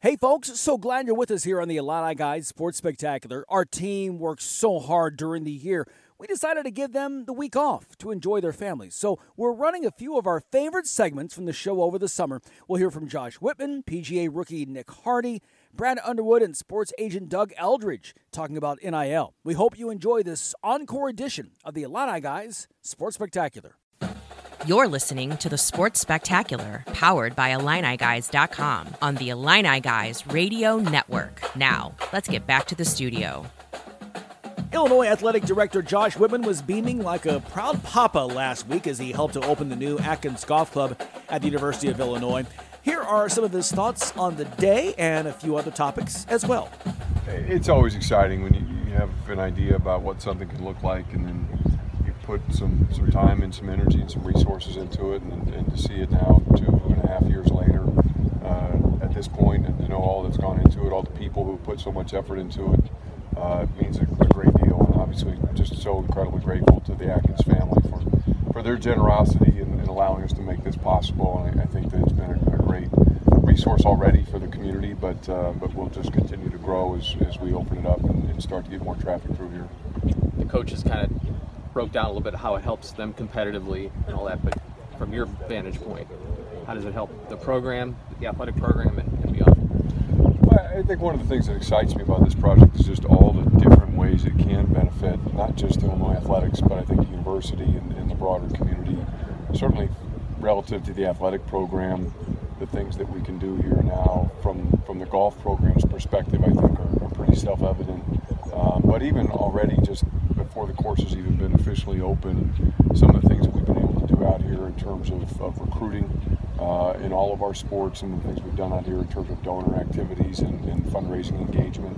Hey, folks, so glad you're with us here on the Illini Guys Sports Spectacular. Our team works so hard during the year. We decided to give them the week off to enjoy their families. So, we're running a few of our favorite segments from the show over the summer. We'll hear from Josh Whitman, PGA rookie Nick Hardy, Brad Underwood, and sports agent Doug Eldridge talking about NIL. We hope you enjoy this encore edition of the Illini Guys Sports Spectacular. You're listening to the Sports Spectacular, powered by IlliniGuys.com on the Illini Guys Radio Network. Now, let's get back to the studio. Illinois Athletic Director Josh Whitman was beaming like a proud papa last week as he helped to open the new Atkins Golf Club at the University of Illinois. Here are some of his thoughts on the day and a few other topics as well. It's always exciting when you have an idea about what something can look like and then put some, some time and some energy and some resources into it, and, and to see it now two and a half years later uh, at this point, and to know all that's gone into it, all the people who put so much effort into it, uh, means a, a, great deal. And obviously, just so incredibly grateful to the Atkins family for, for their generosity in, in allowing us to make this possible. And I, I think that it's been a, a, great resource already for the community, but uh, but we'll just continue to grow as, as we open it up and, and start to get more traffic through here. The coaches kind of broke down a little bit how it helps them competitively and all that, but from your vantage point, how does it help the program, the athletic program, and, and beyond? Well, I think one of the things that excites me about this project is just all the different ways it can benefit not just Illinois athletics, but I think the university and, and the broader community. Certainly, relative to the athletic program, the things that we can do here now from from the golf program's perspective, I think are, are pretty self-evident. Um, but even already, just before the course has even been officially open, some of the things that we've been able to do out here in terms of, of recruiting uh, in all of our sports and the things we've done out here in terms of donor activities and, and fundraising engagement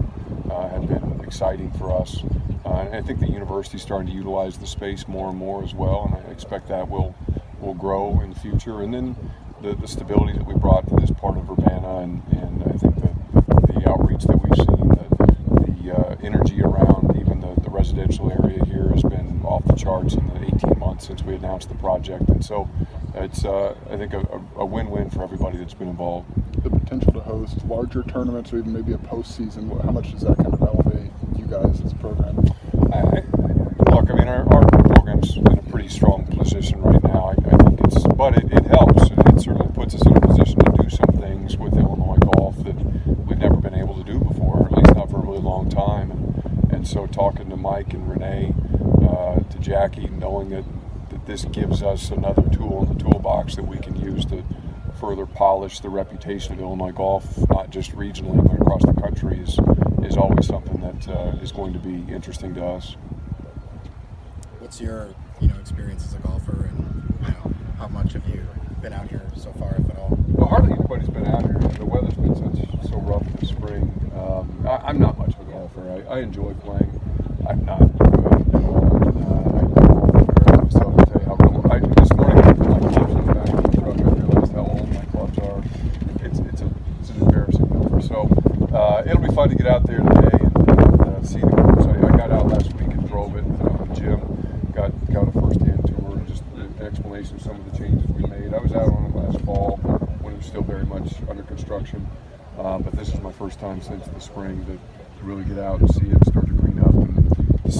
uh, have been exciting for us. Uh, and I think the university is starting to utilize the space more and more as well, and I expect that will will grow in the future. And then the, the stability that we brought to this part of Urbana, and, and I think the, the outreach that we've seen, the, uh, energy around even the, the residential area here has been off the charts in the 18 months since we announced the project. And so it's, uh, I think, a, a win-win for everybody that's been involved. The potential to host larger tournaments or even maybe a postseason, how much does that kind of elevate you guys as a program? I, look, I mean, our, our program's in a pretty strong position right now. I, I think it's, but it, it helps. It, it certainly puts us in a position to do some things with Illinois golf that we've never been able to do before, long time. And, and so talking to Mike and Renee, uh, to Jackie, knowing that, that this gives us another tool in the toolbox that we can use to further polish the reputation of Illinois golf, not just regionally but across the country, is is always something that uh, is going to be interesting to us. What's your you know experience as a golfer, and you know, how much have you been out here so far, if at all? Well, hardly anybody's been out here. The weather's been such so rough this spring. Um, I, am not much of a golfer. I, I enjoy playing. I'm not good at all. Uh, I embarrass myself to tell you how good I, this morning I put my clubs in the back of the truck. I realized how old my clubs are. It's it's a it's an embarrassing number. So uh, it'll be fun to get out there today and, and uh, see the course. I, I, got out last week and drove it uh, with Jim. Got got a first-hand tour and just an explanation of some of the changes we made. I was out on it last fall when it was still very much under construction. Uh, but this is my first time since the spring to, to really get out and see it start to green up and to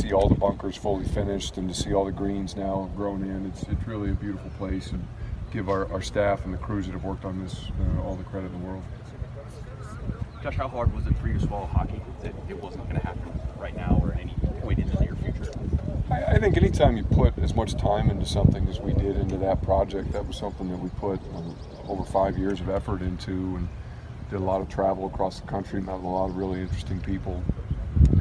fully finished and to see all the greens now grown in. It's, it's really a beautiful place and give our, our staff and the crews that have worked on this uh, all the credit in the world. Josh, how hard was it for you to swallow hockey that it wasn't going to happen right now or any point in the near future? I, I, think anytime you put as much time into something as we did into that project, that was something that we put um, over five years of effort into and did a lot of travel across the country, met a lot of really interesting people.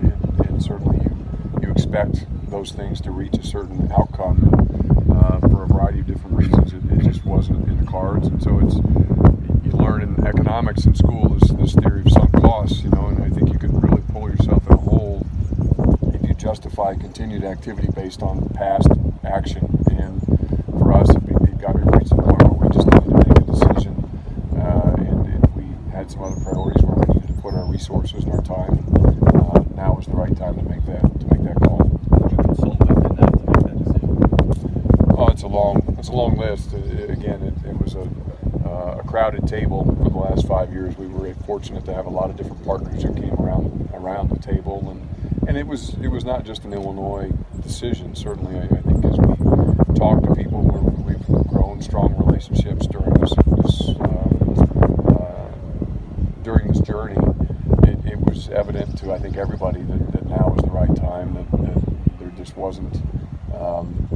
And, and certainly you, you expect those things to reach a certain outcome. Uh, for a variety of different reasons, it, it just wasn't in the cards. And so it's you learn in economics in school this, this theory of sunk costs, you know, and I think you can really pull yourself in a hole if you justify continued activity based on past action. And for us, it, it got to reach the point where we just needed to make a decision, uh, and, and, we had some other priorities where we needed to put our resources and our time. Uh, now is the right time to make that to make that call. Oh, it's a long it's a long list. It, again, it, it was a uh, a crowded table for the last five years. We were fortunate to have a lot of different partners who came around around the table, and and it was it was not just an Illinois decision. Certainly, I, I think as we talk to people, we have grown strong relationships during this, this uh, uh, during this journey. It, it, was evident to I think everybody that, that now is the right time. That, that there just wasn't. Um,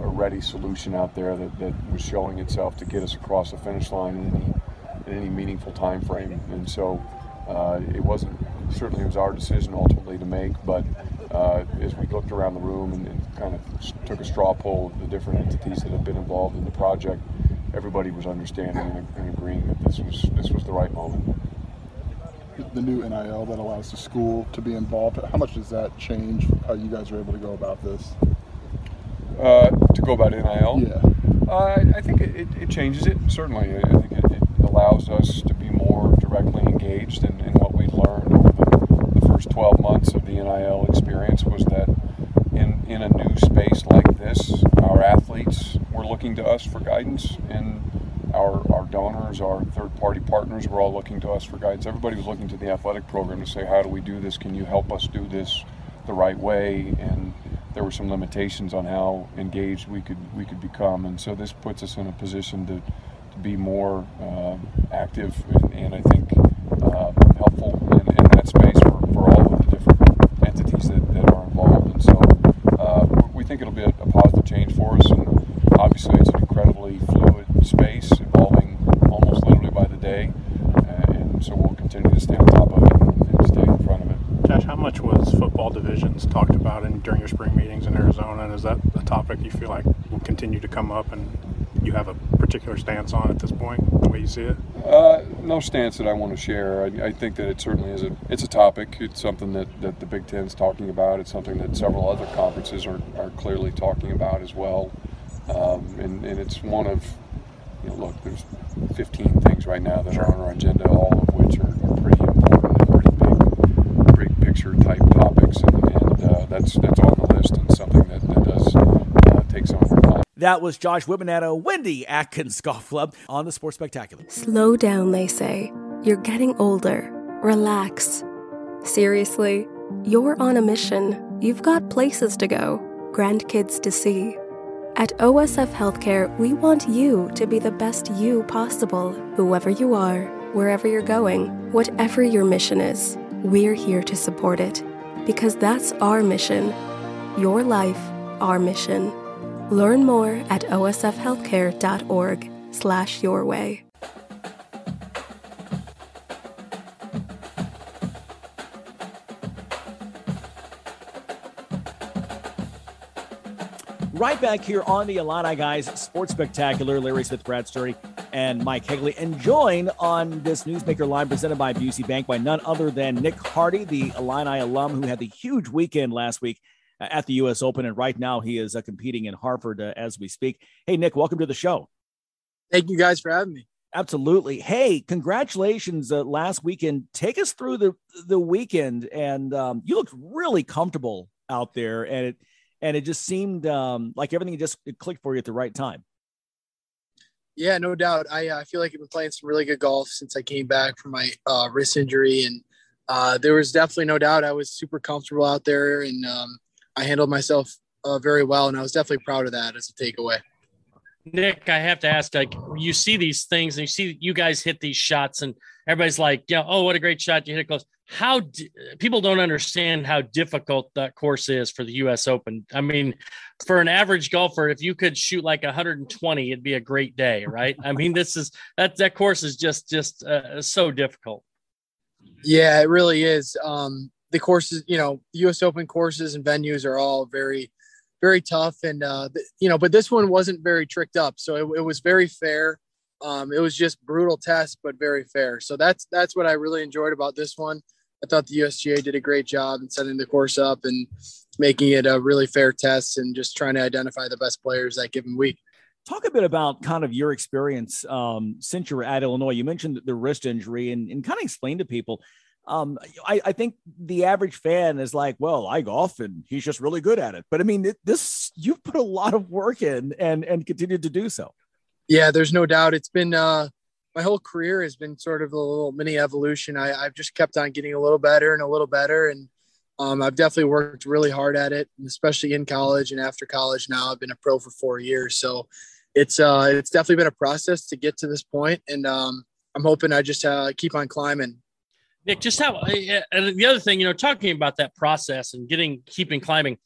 a ready solution out there that, that was showing itself to get us across the finish line in any, in any meaningful time frame. And so uh, it wasn't certainly it was our decision ultimately to make, but uh, as we looked around the room and, and, kind of took a straw poll of the different entities that have been involved in the project, everybody was understanding and, and agreeing that this was this was the right moment. The new NIL that allows the school to be involved. How much does that change how you guys are able to go about this? Uh, to go about NIL? Yeah. Uh, I think it, it, changes it, certainly. I think it, it, allows us to be more directly engaged in, in what we learned over the, the, first 12 months of the NIL experience was that in, in a new space like this, our athletes were looking to us for guidance and our, our donors, our third party partners were all looking to us for guidance. Everybody was looking to the athletic program to say, how do we do this? Can you help us do this the right way? And there were some limitations on how engaged we could we could become, and so this puts us in a position to, to be more uh, active and, and, I think uh, helpful in, in, that space for, for all of the different entities that, that are involved. And so uh, we think it'll be a, a, positive change for us, and obviously it's an incredibly fluid space, evolving almost literally by the day, uh, and so we'll continue to stay on top of it and, and stay in front of it. Josh, how much was football divisions talked about in, during your spring meetings in Arizona? And is that a topic you feel like will continue to come up and you have a particular stance on at this point, the way you see it? Uh, no stance that I want to share. I, I, think that it certainly is a it's a topic. It's something that, that the Big Ten is talking about. It's something that several other conferences are clearly talking about as well. Um, and, and it's one of, you know, look, there's 15 things right now that are on our agenda, all of which are, are pretty important and pretty big, big picture type topics, and, and uh, that's that's on the list and something that, that does uh, take some of our time. That was Josh Whitman at a Wendy Atkins Golf Club on the Sports Spectacular. Slow down, they say. You're getting older. Relax. Seriously, you're on a mission. You've got places to go, grandkids to see. At OSF Healthcare, we want you to be the best you possible, whoever you are, wherever you're going, whatever your mission is. We're here to support it because that's our mission. Your life, our mission. Learn more at osfhealthcare.org slash your way. Right back here on the Illini Guys Sports Spectacular, Larry Smith, Brad Sturdy, and Mike Hegley. And joined on this Newsmaker line presented by Busey Bank by none other than Nick Hardy, the Illini alum who had the huge weekend last week at the U.S. Open. And right now he is uh, competing in Hartford uh, as we speak. Hey, Nick, welcome to the show. Thank you guys for having me. Absolutely. Hey, congratulations uh, last weekend. Take us through the the weekend, and um, you looked really comfortable out there, and it and it just seemed um, like everything just clicked for you at the right time. Yeah, no doubt. I, uh, I feel like I've been playing some really good golf since I came back from my uh, wrist injury, and uh, there was definitely no doubt I was super comfortable out there, and um, I handled myself uh, very well, and I was definitely proud of that as a takeaway. Nick, I have to ask, like, you see these things, and you see you guys hit these shots, and everybody's like, "Yeah, oh, what a great shot! You hit it close." How people don't understand how difficult that course is for the US Open. I mean, for an average golfer, if you could shoot like 120, it'd be a great day, right? I mean, this is that that course is just just uh, so difficult. Yeah, it really is. Um, the courses, you know, US Open courses and venues are all very, very tough, and uh, you know, but this one wasn't very tricked up, so it, it was very fair. Um, it was just brutal test, but very fair. So that's that's what I really enjoyed about this one. I thought the USGA did a great job in setting the course up and making it a really fair test and just trying to identify the best players that given week. Talk a bit about kind of your experience um, since you were at Illinois. You mentioned the wrist injury and, and kind of explain to people. Um, I, I, think the average fan is like, well, I golf and he's just really good at it. But I mean, it, this you've put a lot of work in and and continued to do so. Yeah, there's no doubt. It's been uh, my whole career has been sort of a little mini evolution. I, I've just kept on getting a little better and a little better, and um, I've definitely worked really hard at it, especially in college and after college. Now I've been a pro for four years, so it's uh, it's definitely been a process to get to this point, and um, I'm hoping I just uh, keep on climbing. Nick, just how and the other thing, you know, talking about that process and getting keeping climbing,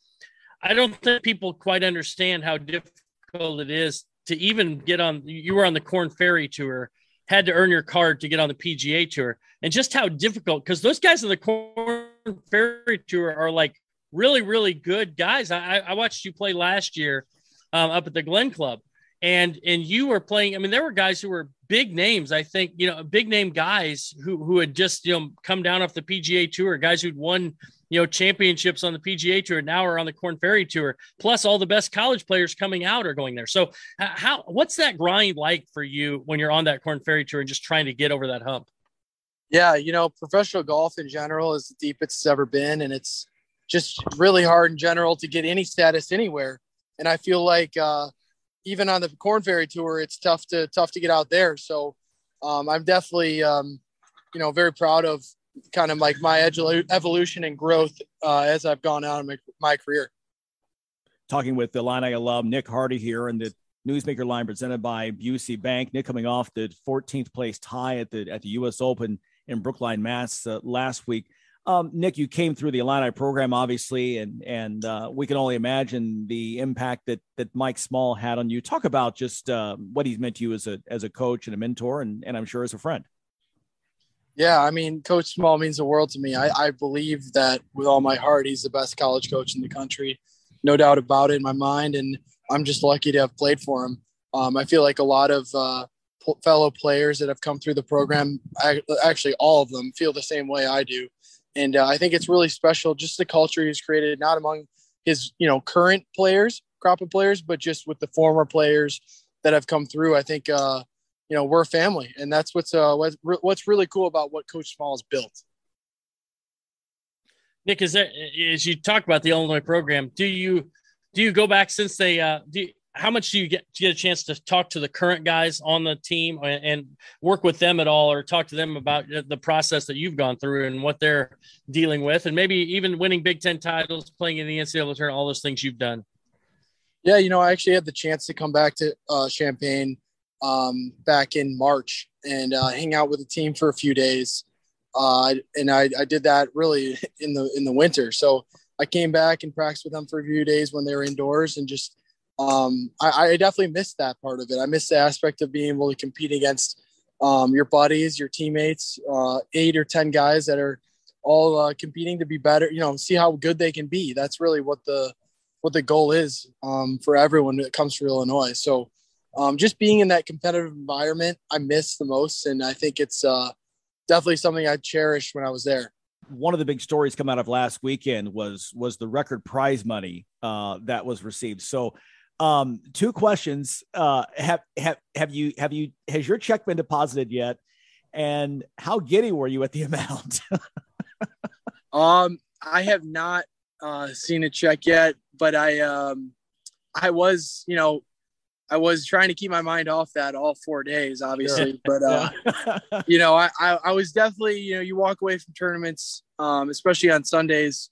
I don't think people quite understand how difficult it is to even get on. You were on the Korn Ferry tour, had to earn your card to get on the PGA tour, and just how difficult because those guys on the Korn Ferry tour are like really, really good guys. I, I watched you play last year um, up at the Glen Club, and and you were playing. I mean, there were guys who were big names. I think you know, big name guys who who had just you know come down off the PGA tour, guys who'd won you know championships on the PGA tour, now are on the Korn Ferry tour. Plus, all the best college players coming out are going there. So, how what's that grind like for you when you're on that Korn Ferry tour and just trying to get over that hump? Yeah, you know, professional golf in general is the deepest it's ever been, and it's just really hard in general to get any status anywhere. And I feel like uh, even on the Korn Ferry Tour, it's tough to tough to get out there. So um, I'm definitely um, you know very proud of kind of like my evolution and growth uh, as I've gone out in my, my career. Talking with the Illini alum Nick Hardy here and the Newsmaker line presented by Busey Bank. Nick coming off the 14th place tie at the at the U.S. Open in Brookline, Mass. Uh, last week. Um, Nick, you came through the Illini program, obviously, and and uh, we can only imagine the impact that that Mike Small had on you. Talk about just uh, what he's meant to you as a as a coach and a mentor, and and I'm sure as a friend. Yeah, I mean, Coach Small means the world to me. I, I believe that with all my heart, he's the best college coach in the country, no doubt about it in my mind. And I'm just lucky to have played for him. Um, I feel like a lot of uh, fellow players that have come through the program, I, actually all of them, feel the same way I do and uh, I think it's really special just the culture he's created, not among his you know current players, crop of players, but just with the former players that have come through. I think uh, you know we're a family, and that's what's uh, what's, really cool about what Coach Small has built. Nick, is that as you talk about the Illinois program, do you do you go back since they uh, do how much do you get to get a chance to talk to the current guys on the team and, and, work with them at all or talk to them about the process that you've gone through and what they're dealing with and maybe even winning big 10 titles playing in the ncaa tournament all those things you've done? Yeah you know i actually had the chance to come back to uh, champaign um, back in march and uh, hang out with the team for a few days. Uh, and I, I did that really in the in the winter. So i came back and practiced with them for a few days when they were indoors and just um, I, I, definitely missed that part of it. I missed the aspect of being able to compete against um, your buddies, your teammates, uh, eight or 10 guys that are all uh, competing to be better, you know, see how good they can be. That's really what the, what the goal is um, for everyone that comes to Illinois. So um, just being in that competitive environment, I miss the most. And I think it's uh, definitely something I cherished when I was there one of the big stories come out of last weekend was was the record prize money uh, that was received. So um, two questions. Uh, have have have you have you has your check been deposited yet? And how giddy were you at the amount? um, I have not uh, seen a check yet, but I um, I was, you know, I was trying to keep my mind off that all four days, obviously. Sure. But uh, you know, I, I, I was definitely, you know, you walk away from tournaments, um, especially on Sundays,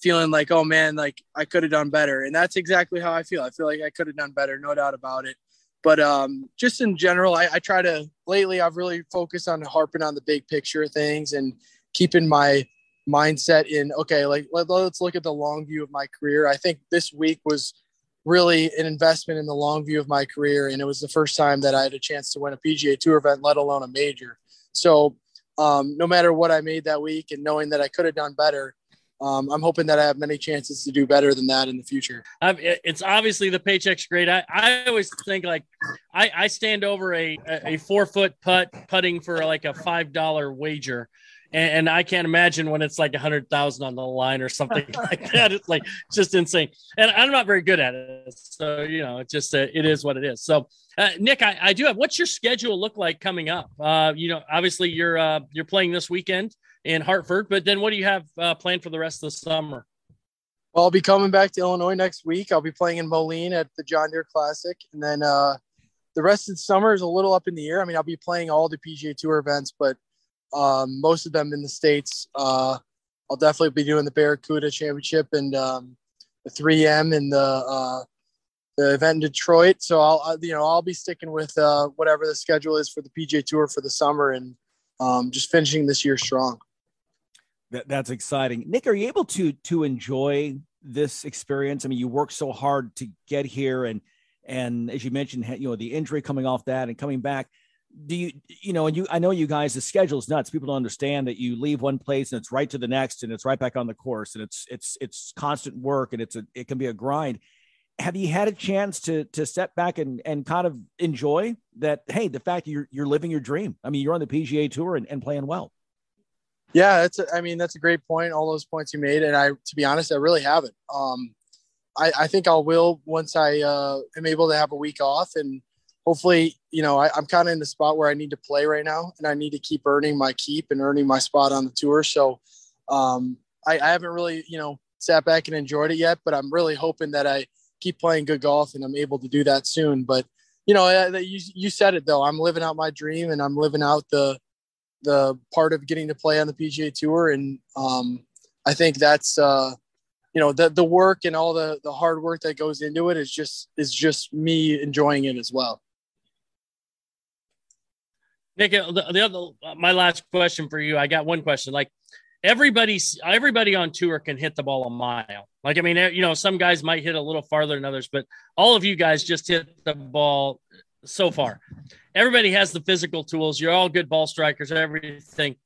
feeling like, oh man, like I could have done better. And that's exactly how I feel. I feel like I could have done better, no doubt about it. But um, just in general, I, I try to lately, I've really focused on harping on the big picture of things and keeping my mindset in, okay, like let, let's look at the long view of my career. I think this week was really an investment in the long view of my career. And it was the first time that I had a chance to win a PGA Tour event, let alone a major. So um, no matter what I made that week and knowing that I could have done better, um, I'm hoping that I have many chances to do better than that in the future. It's obviously the paycheck's great. I, I always think like I, I stand over a, a four foot putt putting for like a five dollar wager. And, and, I can't imagine when it's like a hundred thousand on the line or something like that. It's like just insane. And I'm not very good at it, so you know, it's just uh, it is what it is. So, uh, Nick, I, I, do have. What's your schedule look like coming up? Uh, you know, obviously you're uh, you're playing this weekend in Hartford. But then what do you have uh, planned for the rest of the summer? Well, I'll be coming back to Illinois next week. I'll be playing in Moline at the John Deere Classic. And then uh, the rest of the summer is a little up in the air. I mean, I'll be playing all the PGA Tour events, but um, most of them in the states. Uh, I'll definitely be doing the Barracuda Championship and um, the 3M and the uh, the event in Detroit. So I'll you know I'll be sticking with uh, whatever the schedule is for the PGA Tour for the summer and um, just finishing this year strong. That, that's exciting. Nick, are you able to to enjoy this experience? I mean, you worked so hard to get here, and and as you mentioned, you know the injury coming off that and coming back. Do you you know? And you, I know you guys. The schedule's nuts. People don't understand that you leave one place and it's right to the next, and it's right back on the course, and it's it's it's constant work, and it's a it can be a grind. Have you had a chance to to step back and and kind of enjoy that? Hey, the fact you're you're living your dream. I mean, you're on the PGA Tour and, and playing well. Yeah, that's. A, I mean, that's a great point. All those points you made, and I, to be honest, I really haven't. Um, I, I think I will once I uh, am able to have a week off, and hopefully, you know, I, I'm kind of in the spot where I need to play right now, and I need to keep earning my keep and earning my spot on the tour. So, um, I, I haven't really, you know, sat back and enjoyed it yet, but I'm really hoping that I keep playing good golf and I'm able to do that soon. But you know, uh, you you said it though. I'm living out my dream, and I'm living out the the part of getting to play on the PGA Tour, and um, I think that's uh, you know the the work and all the the hard work that goes into it is just is just me enjoying it as well. Nick, uh, the, the other uh, my last question for you. I got one question. Like everybody's everybody on tour can hit the ball a mile. Like I mean, you know, some guys might hit a little farther than others, but all of you guys just hit the ball so far. Everybody has the physical tools. You're all good ball strikers, everything.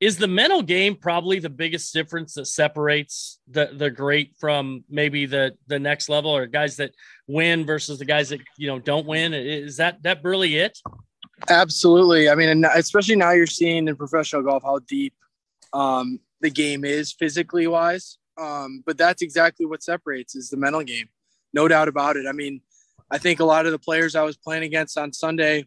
Is the mental game probably the biggest difference that separates the the great from maybe the the next level or guys that win versus the guys that you know don't win? Is that that really it? Absolutely. I mean, especially now you're seeing in professional golf how deep um, the game is physically wise. Um, but that's exactly what separates is the mental game, no doubt about it. I mean, I think a lot of the players I was playing against on Sunday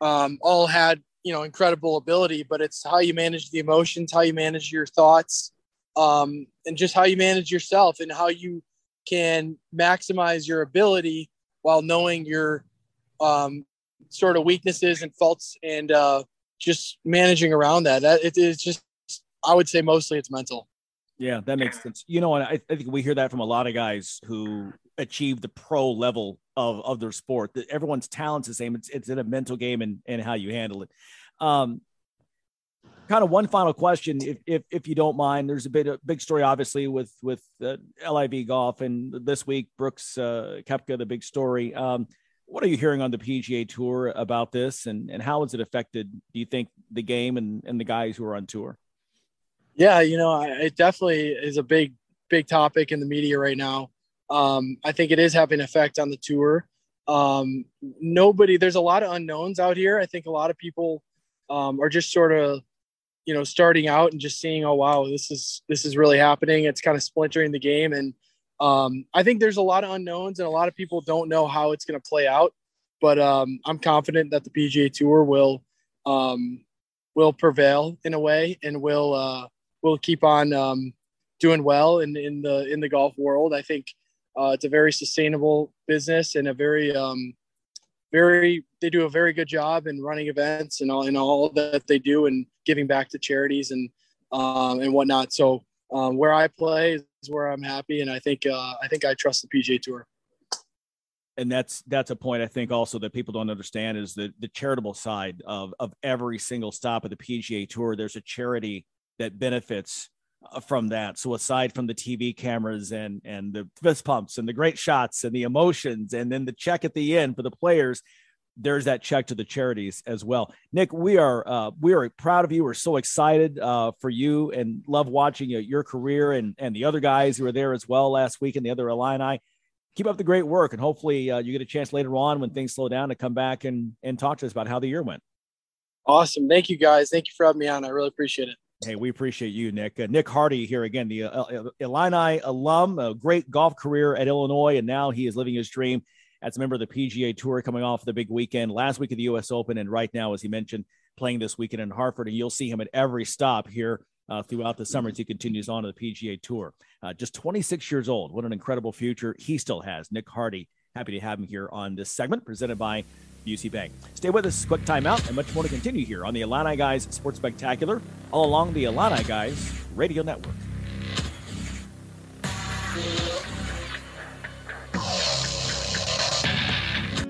um, all had you know incredible ability, but it's how you manage the emotions, how you manage your thoughts, um, and just how you manage yourself and how you can maximize your ability while knowing your um, sort of weaknesses and faults and uh, just managing around that. That it is just I would say mostly it's mental. Yeah, that makes sense. You know, and I, I think we hear that from a lot of guys who achieve the pro level of, of their sport. That everyone's talent's the same. It's it's in a mental game and, and how you handle it. Um, kind of one final question, if, if if you don't mind. There's a bit a big story, obviously, with with uh, LIV golf, and this week Brooks uh, Koepka, the big story. Um, what are you hearing on the PGA Tour about this, and and how has it affected? Do you think the game and and the guys who are on tour? Yeah, you know, it definitely is a big big topic in the media right now. Um, I think it is having effect on the tour. Um, nobody, there's a lot of unknowns out here. I think a lot of people um, are just sort of, you know, starting out and just seeing, oh wow, this is this is really happening. It's kind of splintering the game, and um, I think there's a lot of unknowns, and a lot of people don't know how it's going to play out. But um, I'm confident that the PGA Tour will um, will prevail in a way, and will uh, will keep on doing well in, in the in the golf world. I think uh, it's a very sustainable business and a very, um, very, they do a very good job in running events and all, and all that they do and giving back to charities and, um, and whatnot. So um, where I play is where I'm happy. And I think, uh, I think I trust the PGA tour. And that's, that's a point I think also that people don't understand is the, the charitable side of, of every single stop of the PGA tour. There's a charity that benefits from that. So aside from the TV cameras and and the fist pumps and the great shots and the emotions and then the check at the end for the players, there's that check to the charities as well. Nick, we are uh, we are proud of you. We're so excited uh, for you and love watching your career and and the other guys who were there as well last week and the other Illini. Keep up the great work and hopefully uh, you get a chance later on when things slow down to come back and and talk to us about how the year went. Awesome. Thank you guys. Thank you for having me on. I really appreciate it. Hey, we appreciate you, Nick. Uh, Nick Hardy here again, the uh, Illini alum, a great golf career at Illinois, and now he is living his dream as a member of the PGA Tour, coming off the big weekend last week of the U.S. Open, and right now, as he mentioned, playing this weekend in Hartford. And you'll see him at every stop here uh, throughout the summer as he continues on to the PGA Tour. Uh, just 26 years old. What an incredible future he still has. Nick Hardy. Happy to have him here on this segment presented by Busey Bank. Stay with us, quick timeout, and much more to continue here on the Illini Guys Sports Spectacular, all along the Illini Guys Radio Network.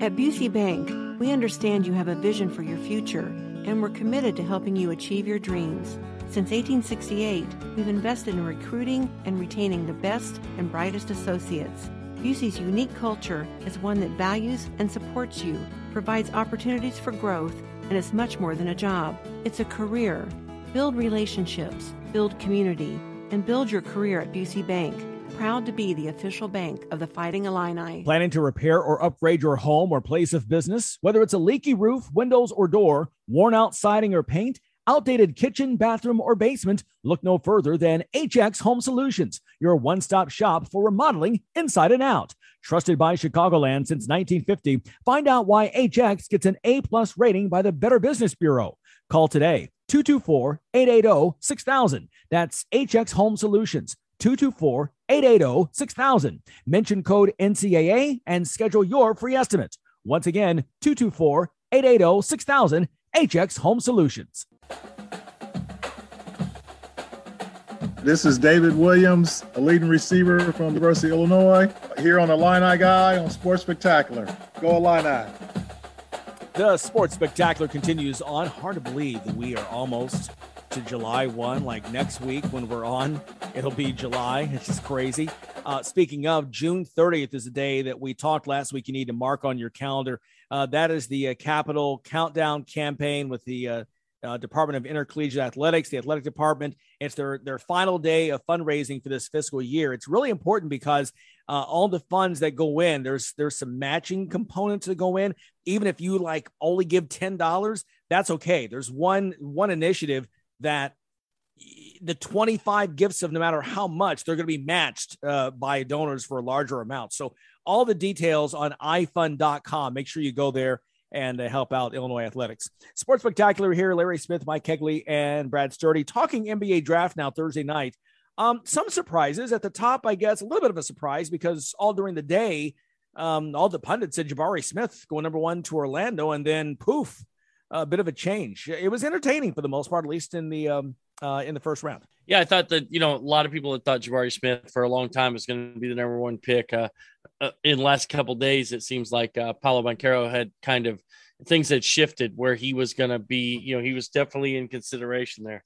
At Busey Bank, we understand you have a vision for your future, and we're committed to helping you achieve your dreams. Since 1868, we've invested in recruiting and retaining the best and brightest associates. Busey's unique culture is one that values and supports you, provides opportunities for growth, and is much more than a job. It's a career. Build relationships, build community, and build your career at Busey Bank proud to be the official bank of the Fighting Illini. Planning to repair or upgrade your home or place of business? Whether it's a leaky roof, windows, or door, worn out siding or paint, outdated kitchen, bathroom, or basement, look no further than HX Home Solutions, your one stop shop for remodeling inside and out. Trusted by Chicagoland since 1950, find out why HX gets an A plus rating by the Better Business Bureau. Call today 224 880 6000. That's HX Home Solutions. 224 880 6000. Mention code NCAA and schedule your free estimate. Once again, 224 880 6000. HX Home Solutions. This is David Williams, a leading receiver from the University of Illinois, here on the Illini Guy on Sports Spectacular. Go Illini. The Sports Spectacular continues on. Hard to believe that we are almost to July 1. Like next week when we're on, it'll be July. It's just crazy. Uh, speaking of, June 30th is the day that we talked last week. You need to mark on your calendar. Uh, that is the uh, Capital Countdown campaign with the uh, Department of Intercollegiate Athletics, the athletic department. It's their their final day of fundraising for this fiscal year. It's really important because uh, all the funds that go in, there's there's some matching components that go in. Even if you like only give ten dollars, that's okay. There's one one initiative that the 25 gifts of no matter how much they're going to be matched uh, by donors for a larger amount. So all the details on ifund.com. Make sure you go there and uh, help out Illinois athletics. Sports Spectacular here. Larry Smith, Mike Kegley, and Brad Sturdy talking NBA draft now Thursday night. Um, some surprises at the top, I guess, a little bit of a surprise because all during the day, um, all the pundits said Jabari Smith going number one to Orlando, and then poof, a bit of a change. It was entertaining for the most part, at least in the um, uh, in the first round. Yeah, I thought that you know a lot of people had thought Jabari Smith for a long time was going to be the number one pick. Uh, uh, in the last couple days, it seems like uh, Paolo Banchero had kind of things had shifted where he was going to be. You know, he was definitely in consideration there.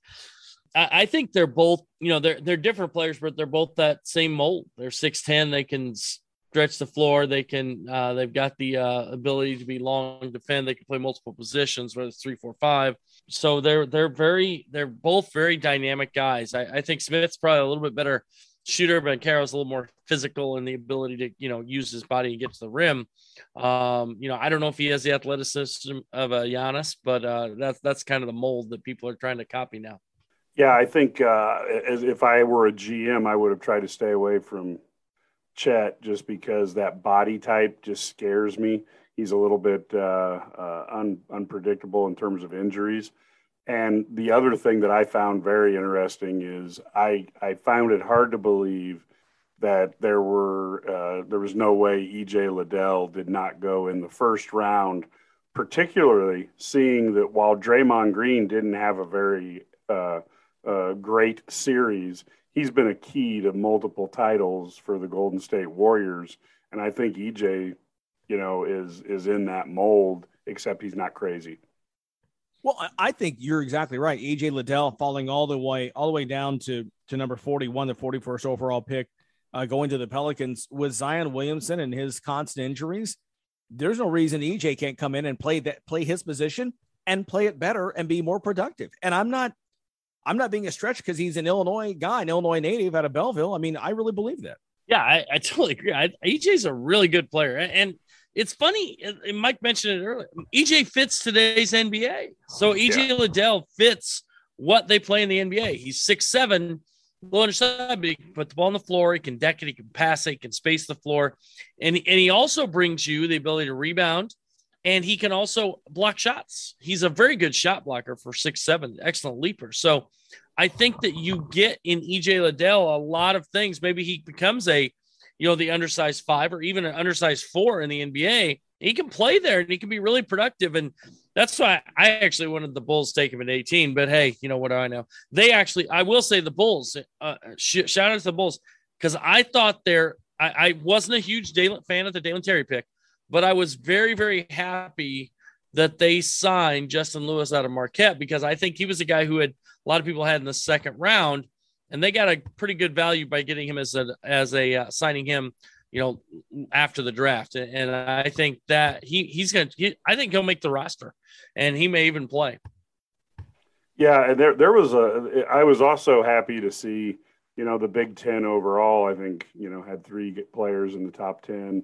I, I think they're both, you know, they're they're different players, but they're both that same mold. They're six ten. They can stretch the floor. They can. Uh, they've got the uh, ability to be long defend. They can play multiple positions, whether it's three, four, five. So they're they're very they're both very dynamic guys. I, I think Smith's probably a little bit better shooter, but Carroll's a little more physical and the ability to you know use his body and get to the rim. Um, you know, I don't know if he has the athleticism of a Giannis, but uh, that's that's kind of the mold that people are trying to copy now. Yeah, I think uh, as if I were a GM, I would have tried to stay away from Chet just because that body type just scares me. He's a little bit uh, uh, un- unpredictable in terms of injuries. And the other thing that I found very interesting is I, I found it hard to believe that there were uh, there was no way EJ Liddell did not go in the first round, particularly seeing that while Draymond Green didn't have a very uh, uh, great series, he's been a key to multiple titles for the Golden State Warriors, and I think EJ, you know, is is in that mold, except he's not crazy. Well, I think you're exactly right. EJ Liddell falling all the way all the way down to to number 41, the 41st overall pick, uh, going to the Pelicans with Zion Williamson and his constant injuries. There's no reason EJ can't come in and play that play his position and play it better and be more productive. And I'm not I'm not being a stretch because he's an Illinois guy, an Illinois native out of Belleville. I mean, I really believe that. Yeah, I, I totally agree. I, EJ's a really good player, and it's funny. Uh, Mike mentioned it earlier. EJ fits today's NBA, oh, so EJ yeah. Liddell fits what they play in the NBA. He's six seven, low underside, but he can put the ball on the floor. He can deck it. He can pass it. He can space the floor, and and he also brings you the ability to rebound and he can also block shots. He's a very good shot blocker for six seven, excellent leaper. So I think that you get in EJ Liddell a lot of things. Maybe he becomes a, you know, the undersized five or even an undersized four in the NBA, he can play there and he can be really productive. And that's why I actually wanted the Bulls take him at 18. But hey, you know what do I know? They actually, I will say the Bulls, uh, sh- shout out to the Bulls, because I thought they're, I, I, wasn't a huge Dalen, fan of the Dalen Terry pick, but I was very, very happy that they signed Justin Lewis out of Marquette because I think he was a guy who had a lot of people had in the second round, and they got a pretty good value by getting him as a as a uh, signing him you know, after the draft. And I think that he he's to, he, I think he'll make the roster and he may even play. Yeah. And there, there was a, I was also happy to see, you know, the Big Ten overall, I think, you know, had three players in the top 10.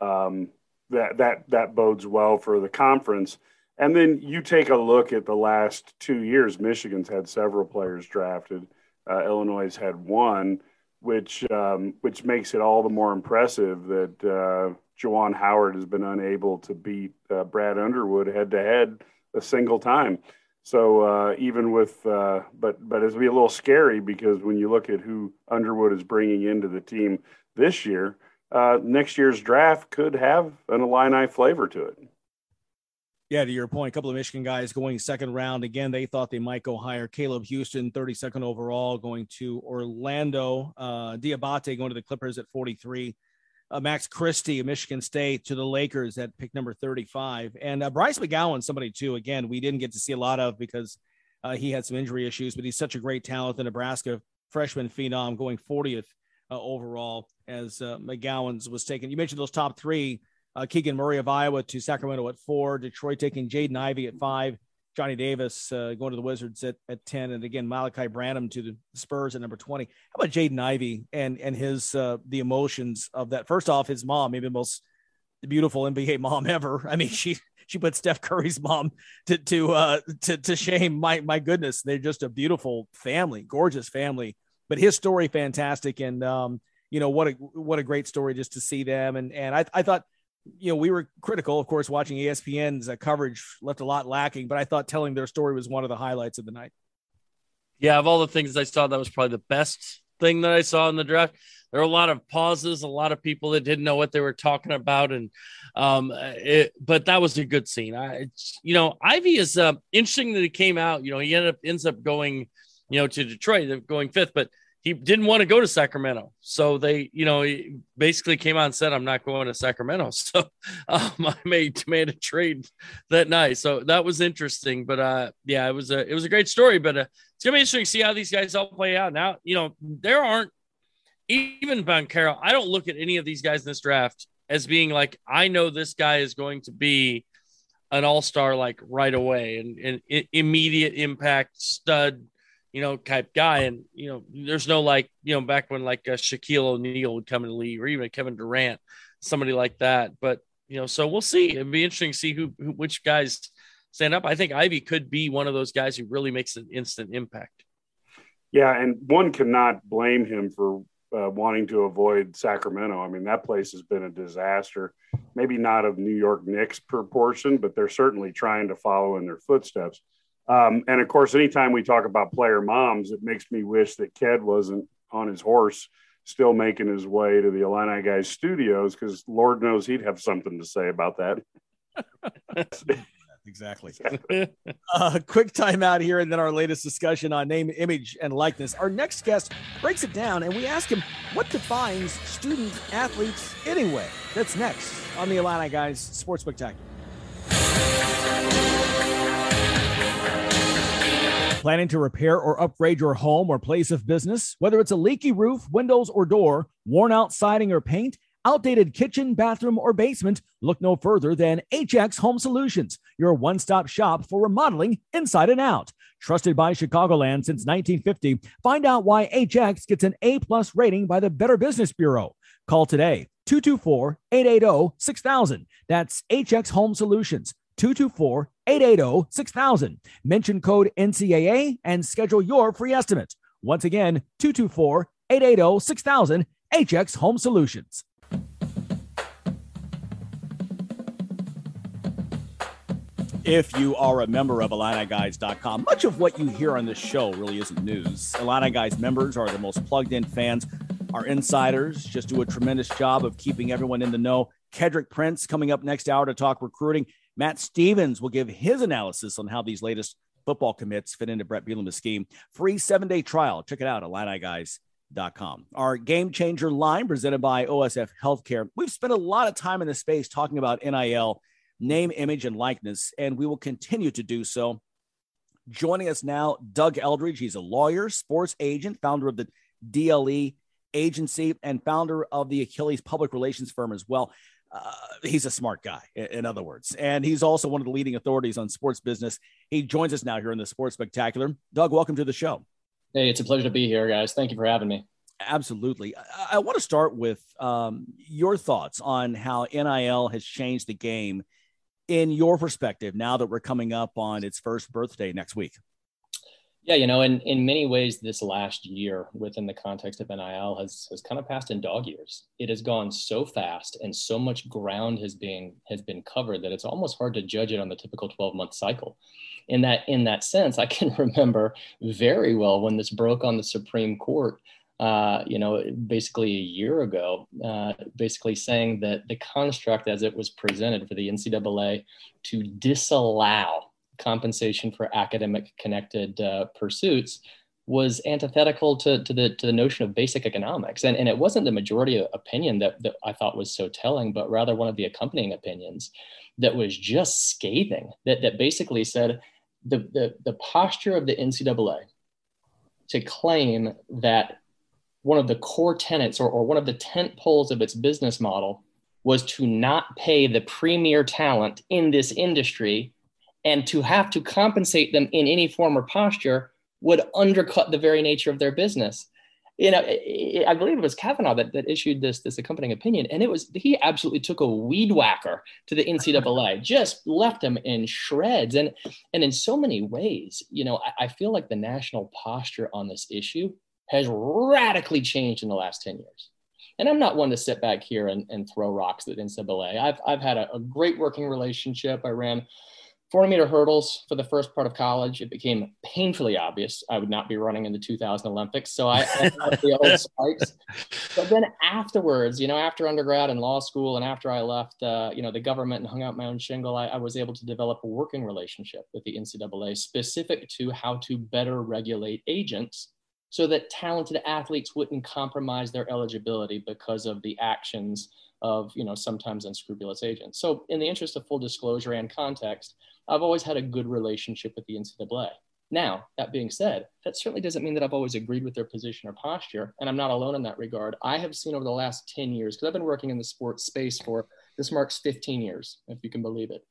Um, that, that, that bodes well for the conference. And then you take a look at the last two years, Michigan's had several players drafted. Uh, Illinois had one which um, which makes it all the more impressive that uh, Juwan Howard has been unable to beat uh, Brad Underwood head to head a single time. So uh, even with, uh, but but it's be a little scary because when you look at who Underwood is bringing into the team this year, uh, next year's draft could have an Illini flavor to it. Yeah, to your point, a couple of Michigan guys going second round. Again, they thought they might go higher. Caleb Houstan, 32nd overall, going to Orlando. Uh, Diabate going to the Clippers at 43. Uh, Max Christie of Michigan State to the Lakers at pick number 35. And uh, Bryce McGowens, somebody too, again, we didn't get to see a lot of because uh, he had some injury issues, but he's such a great talent. The Nebraska freshman phenom going 40th uh, overall as uh, McGowens was taken. You mentioned those top three uh, Keegan Murray of Iowa to Sacramento at four. Detroit taking Jaden Ivey at five. Johnny Davis uh, going to the Wizards at, at 10. And again, Malachi Branham to the Spurs at number 20. How about Jaden Ivey and, and his, uh, the emotions of that? First off, his mom, maybe the most beautiful NBA mom ever. I mean, she, she put Steph Curry's mom to, to, uh, to, to shame. My, my goodness. They're just a beautiful family, gorgeous family, but his story, fantastic. And, um, you know, what a, what a great story just to see them. And, and I, I thought, you know, we were critical, of course, watching ESPN's uh, coverage left a lot lacking, but I thought telling their story was one of the highlights of the night. Yeah, of all the things I saw, that was probably the best thing that I saw in the draft. There were a lot of pauses, a lot of people that didn't know what they were talking about, and um, it, but that was a good scene. I, you know, Ivey is uh, interesting that he came out. You know, he ended up ends up going, you know, to Detroit, going fifth, but he didn't want to go to Sacramento. So they, you know, he basically came out and said, I'm not going to Sacramento. So um, I made, made a trade that night. So that was interesting. But uh, yeah, it was a, it was a great story. But uh, it's going to be interesting to see how these guys all play out. Now, you know, there aren't even Banchero. I don't look at any of these guys in this draft as being like, I know this guy is going to be an all star like right away and, and immediate impact stud you know, type guy. And, you know, there's no like, you know, back when like uh, Shaquille O'Neal would come in the league or even Kevin Durant, somebody like that. But, you know, so we'll see. It'd be interesting to see who, who which guys stand up. I think Ivey could be one of those guys who really makes an instant impact. Yeah. And one cannot blame him for uh, wanting to avoid Sacramento. I mean, that place has been a disaster. Maybe not of New York Knicks proportion, but they're certainly trying to follow in their footsteps. Um, and of course, anytime we talk about player moms, it makes me wish that Ked wasn't on his horse, still making his way to the Illini guys studios, because Lord knows he'd have something to say about that. exactly. uh, quick timeout here, and then our latest discussion on name, image, and likeness. Our next guest breaks it down, and we ask him what defines student athletes anyway. That's next on the Illini Guys Sports Spectacular. Planning to repair or upgrade your home or place of business? Whether it's a leaky roof, windows, or door, worn out siding or paint, outdated kitchen, bathroom, or basement, look no further than HX Home Solutions, your one stop shop for remodeling inside and out. Trusted by Chicagoland since 1950, find out why HX gets an A plus rating by the Better Business Bureau. Call today 224 880 6000. That's HX Home Solutions 224 880 6000. Mention code NCAA and schedule your free estimate. Once again, 224 880 6000. HX Home Solutions. If you are a member of IlliniGuys.com, much of what you hear on this show really isn't news. Illini members are the most plugged in fans. Our insiders just do a tremendous job of keeping everyone in the know Kedrick Prince coming up next hour to talk recruiting. Matt Stevens will give his analysis on how these latest football commits fit into Bret Bielema's scheme. Free seven day trial. Check it out at IlliniGuys.com. Our game changer line presented by OSF Healthcare. We've spent a lot of time in this space talking about NIL, name, image, and likeness, and we will continue to do so. Joining us now, Doug Eldridge. He's a lawyer, sports agent, founder of the DLE agency, and founder of the Achilles public relations firm as well. Uh, he's a smart guy, in other words. And he's also one of the leading authorities on sports business. He joins us now here in the Sports Spectacular. Doug, welcome to the show. Hey, it's a pleasure to be here, guys. Thank you for having me. Absolutely. I, I want to start with um, your thoughts on how NIL has changed the game in your perspective now that we're coming up on its first birthday next week. Yeah, you know, in, in many ways, this last year within the context of NIL has, has kind of passed in dog years. It has gone so fast and so much ground has been has been covered that it's almost hard to judge it on the typical 12 month cycle. In that in that sense, I can remember very well when this broke on the Supreme Court. Uh, you know, basically a year ago, uh, basically saying that the construct as it was presented for the NCAA to disallow compensation for academic connected uh, pursuits was antithetical to, to, the, to the notion of basic economics. And, and it wasn't the majority opinion that, that I thought was so telling, but rather one of the accompanying opinions that was just scathing, that, that basically said the, the, the posture of the NCAA to claim that one of the core tenets or, or one of the tent poles of its business model was to not pay the premier talent in this industry and to have to compensate them in any form or posture would undercut the very nature of their business. You know, I believe it was Kavanaugh that, that issued this, this accompanying opinion, and it was he absolutely took a weed whacker to the NCAA, just left them in shreds. And and in so many ways, you know, I, I feel like the national posture on this issue has radically changed in the last 10 years. And I'm not one to sit back here and, and throw rocks at NCAA. I've, I've had a, a great working relationship. I ran 400 meter hurdles for the first part of college, it became painfully obvious I would not be running in the 2000 Olympics. So I, I the old spikes. But then afterwards, you know, after undergrad and law school, and after I left, uh, you know, the government and hung out my own shingle, I, I was able to develop a working relationship with the NCAA specific to how to better regulate agents so that talented athletes wouldn't compromise their eligibility because of the actions of you know sometimes unscrupulous agents. So in the interest of full disclosure and context, I've always had a good relationship with the NCAA. Now, that being said, that certainly doesn't mean that I've always agreed with their position or posture, and I'm not alone in that regard. I have seen over the last 10 years, because I've been working in the sports space for this marks 15 years, if you can believe it.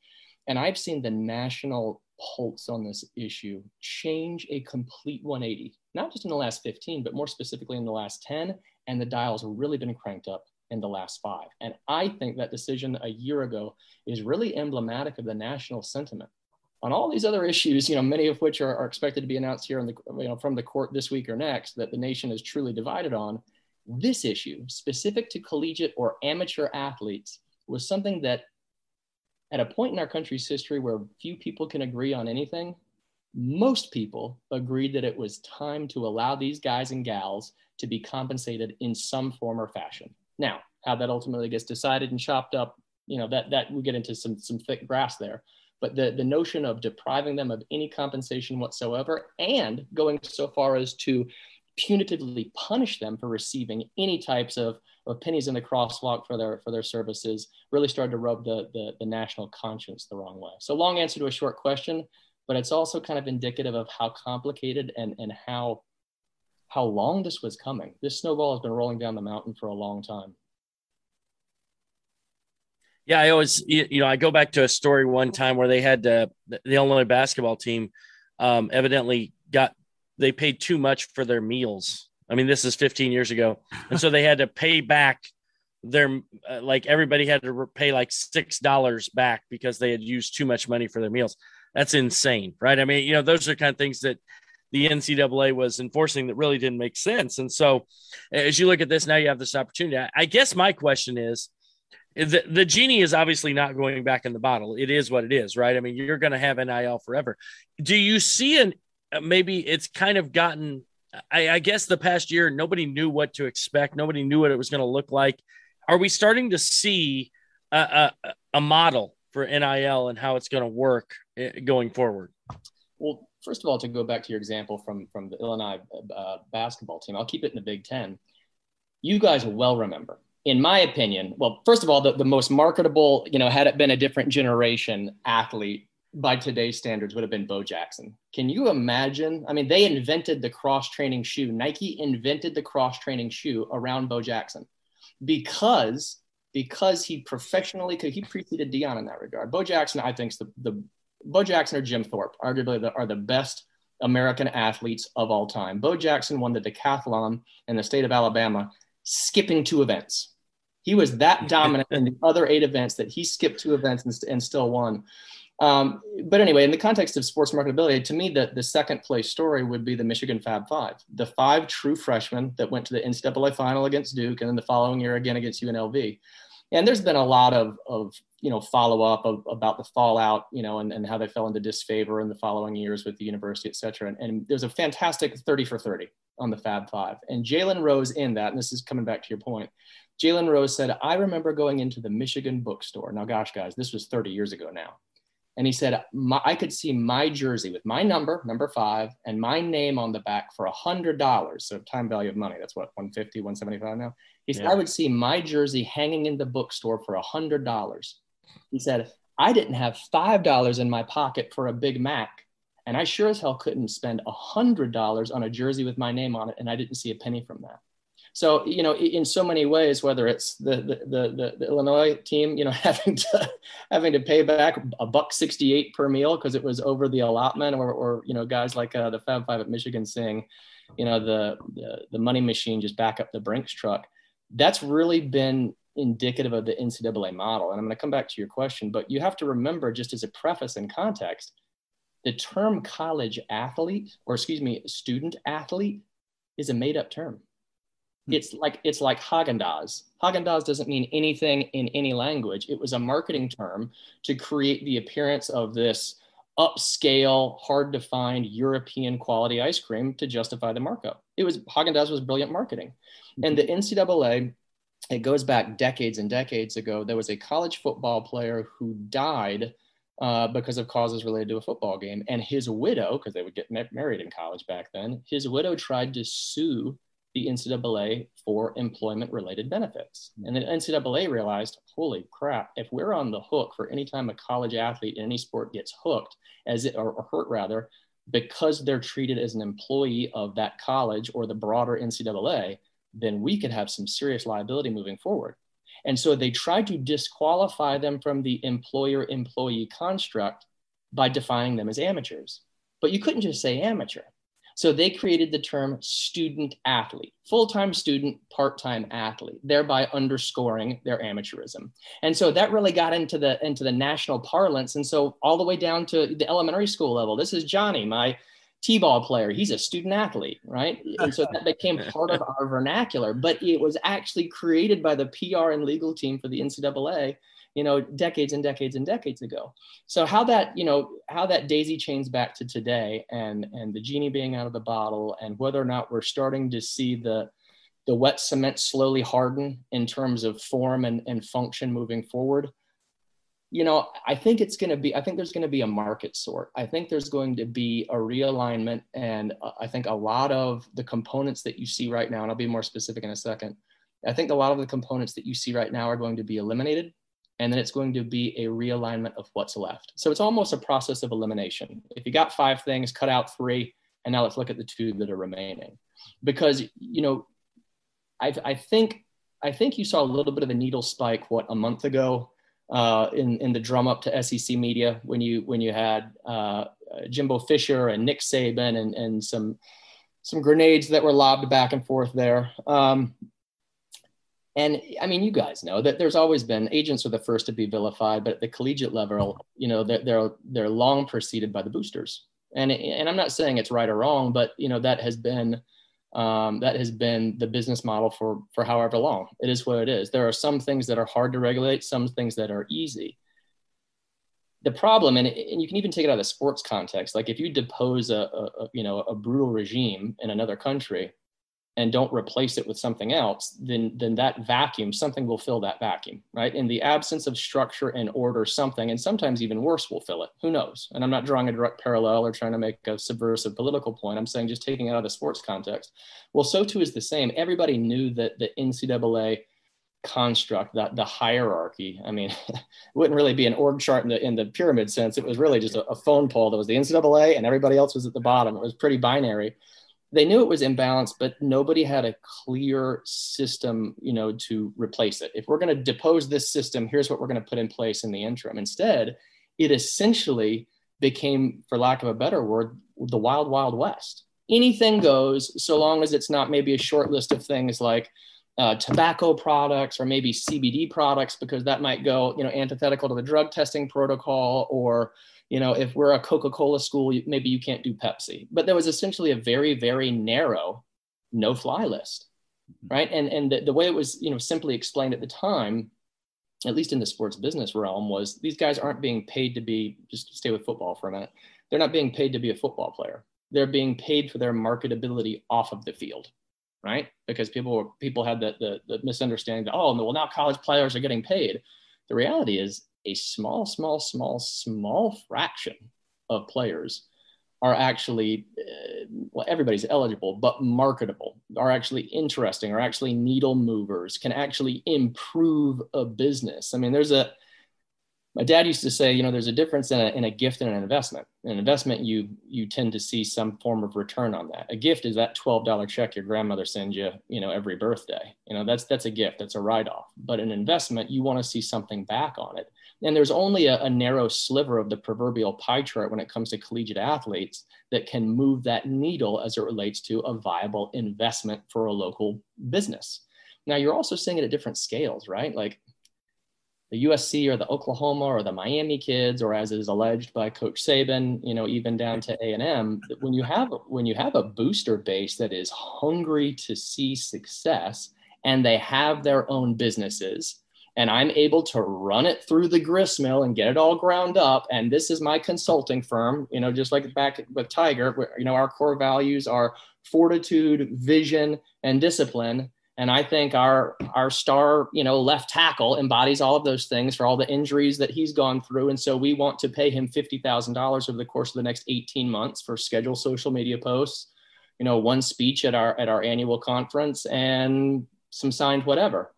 And I've seen the national pulse on this issue change a complete 180, not just in the last 15, but more specifically in the last 10. And the dial's have really been cranked up in the last five. And I think that decision a year ago is really emblematic of the national sentiment. On all these other issues, you know, many of which are, are expected to be announced here in the, you know, from the court this week or next, that the nation is truly divided on. This issue, specific to collegiate or amateur athletes, was something that at a point in our country's history where few people can agree on anything, most people agreed that it was time to allow these guys and gals to be compensated in some form or fashion. Now, how that ultimately gets decided and chopped up, you know, that that we get into some some thick grass there. But the, the notion of depriving them of any compensation whatsoever and going so far as to punitively punish them for receiving any types of, of pennies in the crosswalk for their for their services really started to rub the, the, the national conscience the wrong way. So long answer to a short question, but it's also kind of indicative of how complicated and, and how how long this was coming. This snowball has been rolling down the mountain for a long time. Yeah, I always, you know, I go back to a story one time where they had uh, the Illinois basketball team um, evidently got, they paid too much for their meals. I mean, this is 15 years ago. And so they had to pay back their, uh, like everybody had to pay like $6 back because they had used too much money for their meals. That's insane, right? I mean, you know, those are kind of things that the NCAA was enforcing that really didn't make sense. And so, as you look at this, now you have this opportunity. I guess my question is the, the genie is obviously not going back in the bottle. It is what it is, right? I mean, you're going to have NIL forever. Do you see an maybe it's kind of gotten, I, I guess the past year, nobody knew what to expect, nobody knew what it was going to look like. Are we starting to see a, a, a model for NIL and how it's going to work eh, going forward? Well, first of all, to go back to your example from from the Illinois uh, basketball team, I'll keep it in the Big Ten. You guys will well remember, in my opinion. Well, first of all, the, the most marketable, you know, had it been a different generation athlete by today's standards would have been Bo Jackson. Can you imagine? I mean, they invented the cross training shoe. Nike invented the cross training shoe around Bo Jackson because because he professionally could he preceded Deion in that regard. Bo Jackson, I think, is the, the Bo Jackson or Jim Thorpe, arguably the, are the best American athletes of all time. Bo Jackson won the decathlon in the state of Alabama, skipping two events. He was that dominant in the other eight events that he skipped two events and, and still won. Um, but anyway, in the context of sports marketability, to me, the, the second place story would be the Michigan Fab Five, the five true freshmen that went to the NCAA final against Duke and then the following year again against UNLV. And there's been a lot of, of you know, follow up of, about the fallout, you know, and, and how they fell into disfavor in the following years with the university, et cetera. And, and there's a fantastic 30 for 30 on the Fab Five. And Jalen Rose in that, and this is coming back to your point, Jalen Rose said, I remember going into the Michigan bookstore. Now, gosh, guys, this was 30 years ago now and he said, I could see my jersey with my number, number five, and my name on the back for a hundred dollars. So time value of money, that's what, 150, 175 now. He said, yeah. I would see my jersey hanging in the bookstore for a hundred dollars. He said, I didn't have five dollars in my pocket for a Big Mac. And I sure as hell couldn't spend a hundred dollars on a jersey with my name on it. And I didn't see a penny from that. So you know, in so many ways, whether it's the the, the, the Illinois team, you know, having to having to pay back a buck sixty eight per meal because it was over the allotment, or or you know, guys like uh, the Fab Five at Michigan saying, you know, the, the the money machine just back up the Brinks truck. That's really been indicative of the NCAA model. And I'm going to come back to your question, but you have to remember, just as a preface and context, the term college athlete, or excuse me, student athlete, is a made up term. It's like it's like Haagen-Dazs. Haagen-Dazs doesn't mean anything in any language. It was a marketing term to create the appearance of this upscale, hard to find European quality ice cream to justify the markup. It was Haagen-Dazs was brilliant marketing. Mm-hmm. And the NCAA, it goes back decades and decades ago. There was a college football player who died uh, because of causes related to a football game. And his widow, because they would get married in college back then, his widow tried to sue the NCAA for employment related benefits. Mm-hmm. And the NCAA realized, holy crap, if we're on the hook for any time a college athlete in any sport gets hooked as it or, or hurt rather, because they're treated as an employee of that college or the broader NCAA, then we could have some serious liability moving forward. And so they tried to disqualify them from the employer employee construct by defining them as amateurs. But you couldn't just say amateur so they created the term student athlete, full time student, part time athlete, thereby underscoring their amateurism. And so that really got into the into the national parlance. And so all the way down to the elementary school level, this is Johnny, my t-ball player he's a student athlete right and so that became part of our vernacular but it was actually created by the pr and legal team for the ncaa you know decades and decades and decades ago. So how that you know how that daisy chains back to today and and the genie being out of the bottle and whether or not we're starting to see the the wet cement slowly harden in terms of form and, and function moving forward you know i think it's going to be i think there's going to be a market sort. I think there's going to be a realignment and uh, i think a lot of the components that you see right now and i'll be more specific in a second i think a lot of the components that you see right now are going to be eliminated and then it's going to be a realignment of what's left. So it's almost a process of elimination. If you got five things, cut out three, and now let's look at the two that are remaining. Because you know, I, I think I think you saw a little bit of a needle spike what a month ago uh, in in the drum up to SEC media when you when you had uh, Jimbo Fisher and Nick Saban and and some some grenades that were lobbed back and forth there. Um, and I mean, you guys know that there's always been agents are the first to be vilified, but at the collegiate level, you know, they're they're, they're long preceded by the boosters. And and I'm not saying it's right or wrong, but you know that has been um, that has been the business model for for however long. It is what it is. There are some things that are hard to regulate, some things that are easy. The problem, and, and you can even take it out of the sports context, like if you depose a, a, a you know a brutal regime in another country, and don't replace it with something else, then then that vacuum, something will fill that vacuum, right? In the absence of structure and order, something, and sometimes even worse, will fill it. Who knows? And I'm not drawing a direct parallel or trying to make a subversive political point. I'm saying just taking it out of the sports context. Well, so too is the same. Everybody knew that the NCAA construct, that the hierarchy. I mean, it wouldn't really be an org chart in the in the pyramid sense. It was really just a, a phone pole that was the NCAA and everybody else was at the bottom. It was pretty binary they knew it was imbalanced, but nobody had a clear system, you know, to replace it. If we're going to depose this system, here's what we're going to put in place in the interim. Instead, it essentially became, for lack of a better word, the wild, wild west. Anything goes, so long as it's not maybe a short list of things like uh, tobacco products or maybe CBD products, because that might go, you know, antithetical to the drug testing protocol or you know, if we're a Coca Cola school, maybe you can't do Pepsi. But there was essentially a very, very narrow no fly list, mm-hmm. right? And, and the, the way it was, you know, simply explained at the time, at least in the sports business realm, was these guys aren't being paid to be, just stay with football for a minute, they're not being paid to be a football player. They're being paid for their marketability off of the field, right? Because people were, people had the, the, the misunderstanding that, oh, well, now college players are getting paid. The reality is a small, small, small, small fraction of players are actually, uh, well, everybody's eligible, but marketable, are actually interesting, are actually needle movers, can actually improve a business. I mean, there's a, my dad used to say, you know, there's a difference in a, in a gift and an investment. An investment, you you tend to see some form of return on that. A gift is that twelve dollar check your grandmother sends you, you know, every birthday. You know, that's that's a gift, that's a write off. But an investment, you want to see something back on it. And there's only a, a narrow sliver of the proverbial pie chart when it comes to collegiate athletes that can move that needle as it relates to a viable investment for a local business. Now, you're also seeing it at different scales, right? Like the USC or the Oklahoma or the Miami kids, or as is alleged by Coach Saban, you know, even down to A and M. When you have when you have a booster base that is hungry to see success, and they have their own businesses, and I'm able to run it through the grist mill and get it all ground up. And this is my consulting firm, you know, just like back with Tiger, you know, our core values are fortitude, vision, and discipline. And I think our our star, you know, left tackle embodies all of those things for all the injuries that he's gone through. And so we want to pay him fifty thousand dollars over the course of the next eighteen months for scheduled social media posts, you know, one speech at our at our annual conference, and some signed whatever.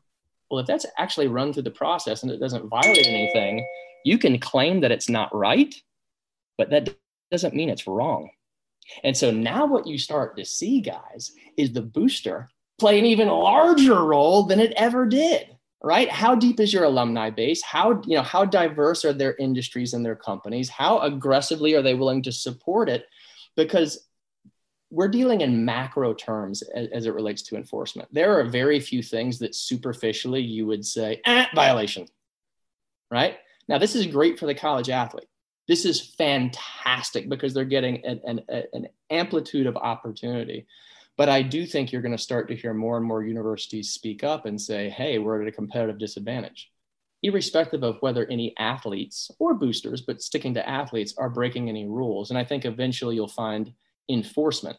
Well, if that's actually run through the process and it doesn't violate anything, you can claim that it's not right, but that doesn't mean it's wrong. And so now what you start to see, guys, is the booster play an even larger role than it ever did. Right? How deep is your alumni base? How you know how diverse are their industries and their companies? How aggressively are they willing to support it? Because we're dealing in macro terms as, as, it relates to enforcement. There are very few things that superficially you would say, eh, violation, right? Now, this is great for the college athlete. This is fantastic because they're getting an, an, an amplitude of opportunity. But I do think you're going to start to hear more and more universities speak up and say, hey, we're at a competitive disadvantage, irrespective of whether any athletes or boosters, but sticking to athletes, are breaking any rules. And I think eventually you'll find enforcement.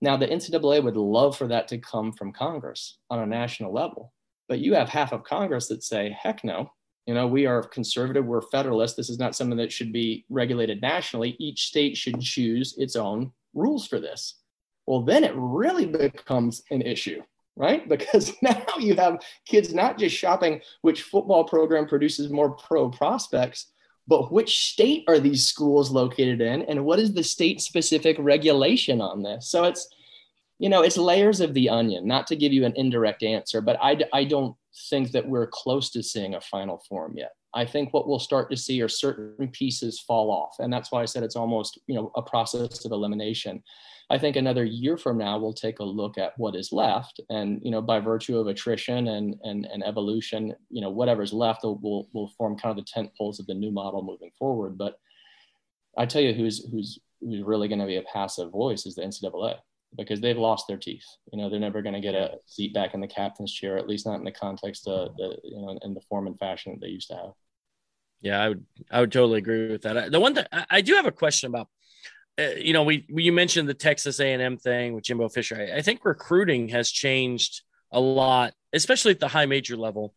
Now, the NCAA would love for that to come from Congress on a national level, but you have half of Congress that say, heck no. You know, we are conservative, we're federalist. This is not something that should be regulated nationally. Each state should choose its own rules for this. Well, then it really becomes an issue, right? Because now you have kids not just shopping which football program produces more pro prospects, but which state are these schools located in and what is the state specific regulation on this? So it's you know it's layers of the onion not to give you an indirect answer but i, I don't think that we're close to seeing a final form yet i think what we'll start to see are certain pieces fall off and that's why i said it's almost you know a process of elimination I think another year from now, we'll take a look at what is left. And, you know, by virtue of attrition and, and, and evolution, you know, whatever's left will, will form kind of the tent poles of the new model moving forward. But I tell you who's, who's, who's really going to be a passive voice is the NCAA because they've lost their teeth. You know, they're never going to get a seat back in the captain's chair, at least not in the context of the, you know, in the form and fashion that they used to have. Yeah, I would, I would totally agree with that. The one that I do have a question about uh, you know, we, we, you mentioned the Texas A&M thing with Jimbo Fisher. I, I think recruiting has changed a lot, especially at the high major level,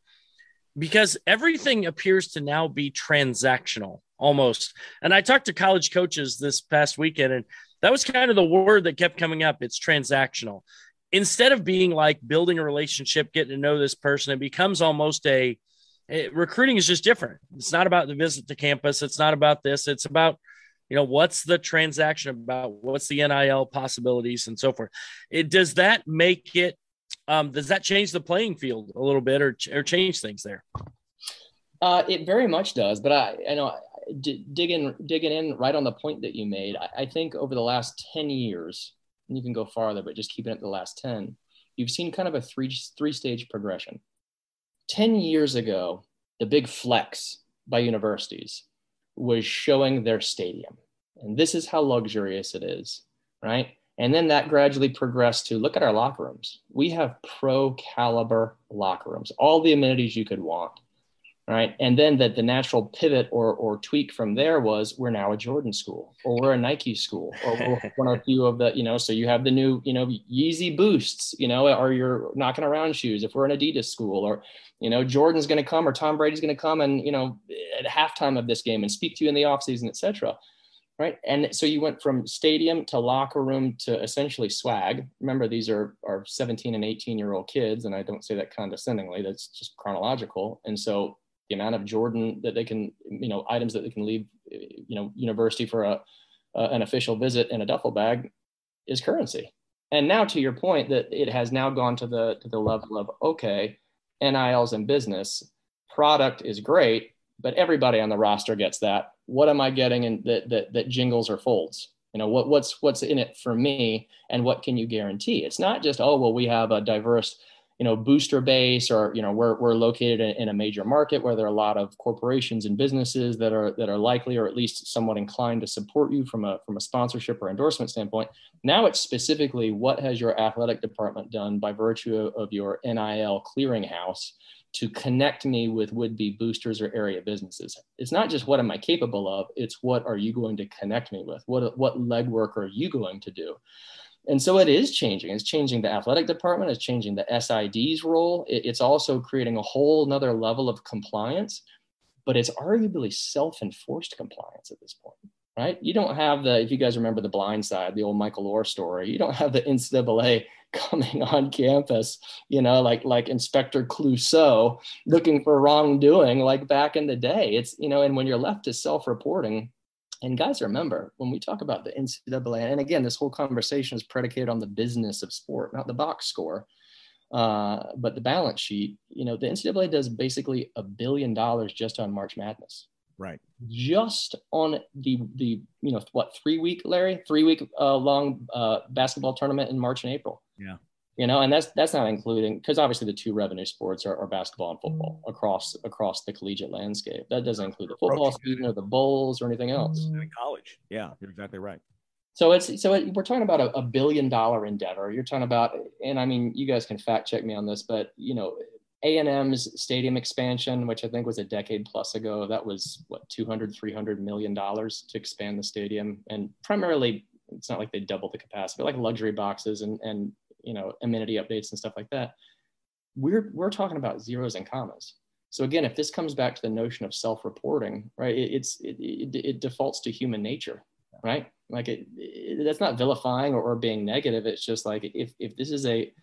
because everything appears to now be transactional almost. And I talked to college coaches this past weekend, and that was kind of the word that kept coming up. It's transactional. Instead of being like building a relationship, getting to know this person, it becomes almost a it, recruiting is just different. It's not about the visit to campus. It's not about this. It's about you know what's the transaction about what's the nil possibilities and so forth it does that make it um, does that change the playing field a little bit or, or change things there uh, it very much does but i i know digging digging in right on the point that you made I, I think over the last 10 years and you can go farther but just keeping it the last 10 you've seen kind of a three three stage progression 10 years ago the big flex by universities was showing their stadium. And this is how luxurious it is, right? And then that gradually progressed to look at our locker rooms. We have pro caliber locker rooms, all the amenities you could want right? And then that the natural pivot or, or tweak from there was we're now a Jordan school or we're a Nike school or we're one or few of the, you know, so you have the new, you know, Yeezy boosts, you know, or you're knocking around shoes if we're an Adidas school or, you know, Jordan's going to come or Tom Brady's going to come and, you know, at halftime of this game and speak to you in the offseason, et cetera. Right. And so you went from stadium to locker room to essentially swag. Remember, these are, are 17 and 18 year old kids. And I don't say that condescendingly, that's just chronological. And so the amount of Jordan that they can, you know, items that they can leave, you know, university for a, uh, an official visit in a duffel bag is currency. And now to your point that it has now gone to the, to the level of, okay, NILs in business, product is great, but everybody on the roster gets that. What am I getting in that, that, that jingles or folds? You know, what, what's, what's in it for me and what can you guarantee? It's not just, oh, well, we have a diverse you know booster base or you know we're, we're located in, a major market where there are a lot of corporations and businesses that are that are likely or at least somewhat inclined to support you from a from a sponsorship or endorsement standpoint. Now it's specifically what has your athletic department done by virtue of your nil clearinghouse to connect me with would-be boosters or area businesses? It's not just what am i capable of it's what are you going to connect me with? What what legwork are you going to do and so it is changing. It's changing the athletic department. It's changing the SID's role. It, it's also creating a whole nother level of compliance, but it's arguably self-enforced compliance at this point, right? You don't have the, if you guys remember the blind side, the old Michael Oher story, you don't have the NCAA coming on campus, you know, like, like Inspector Clouseau looking for wrongdoing like back in the day. It's, you know, and when you're left to self-reporting, and guys, remember when we talk about the NCAA, and again, this whole conversation is predicated on the business of sport, not the box score, uh, but the balance sheet. You know, the NCAA does basically a billion dollars just on March Madness. Right. Just on the the you know what three week Larry three week uh, long uh, basketball tournament in March and April. Yeah you know and that's that's not including because obviously the two revenue sports are, are, basketball and football mm. across across the collegiate landscape. That doesn't include the football season or the bowls or anything else. In college. Yeah you're exactly right. So it's so it, we're talking about a, a, billion dollar endeavor. You're talking about and i mean you guys can fact check me on this but you know a&m's stadium expansion which i think was a decade plus ago that was what 200 300 million dollars to expand the stadium. And primarily it's not like they doubled the capacity but like luxury boxes and and you know amenity updates and stuff like that we're we're talking about zeros and commas. So again if this comes back to the notion of self-reporting right it, it's it, it, it, defaults to human nature right? Like it, that's not vilifying or, or, being negative. It's just like if if this is a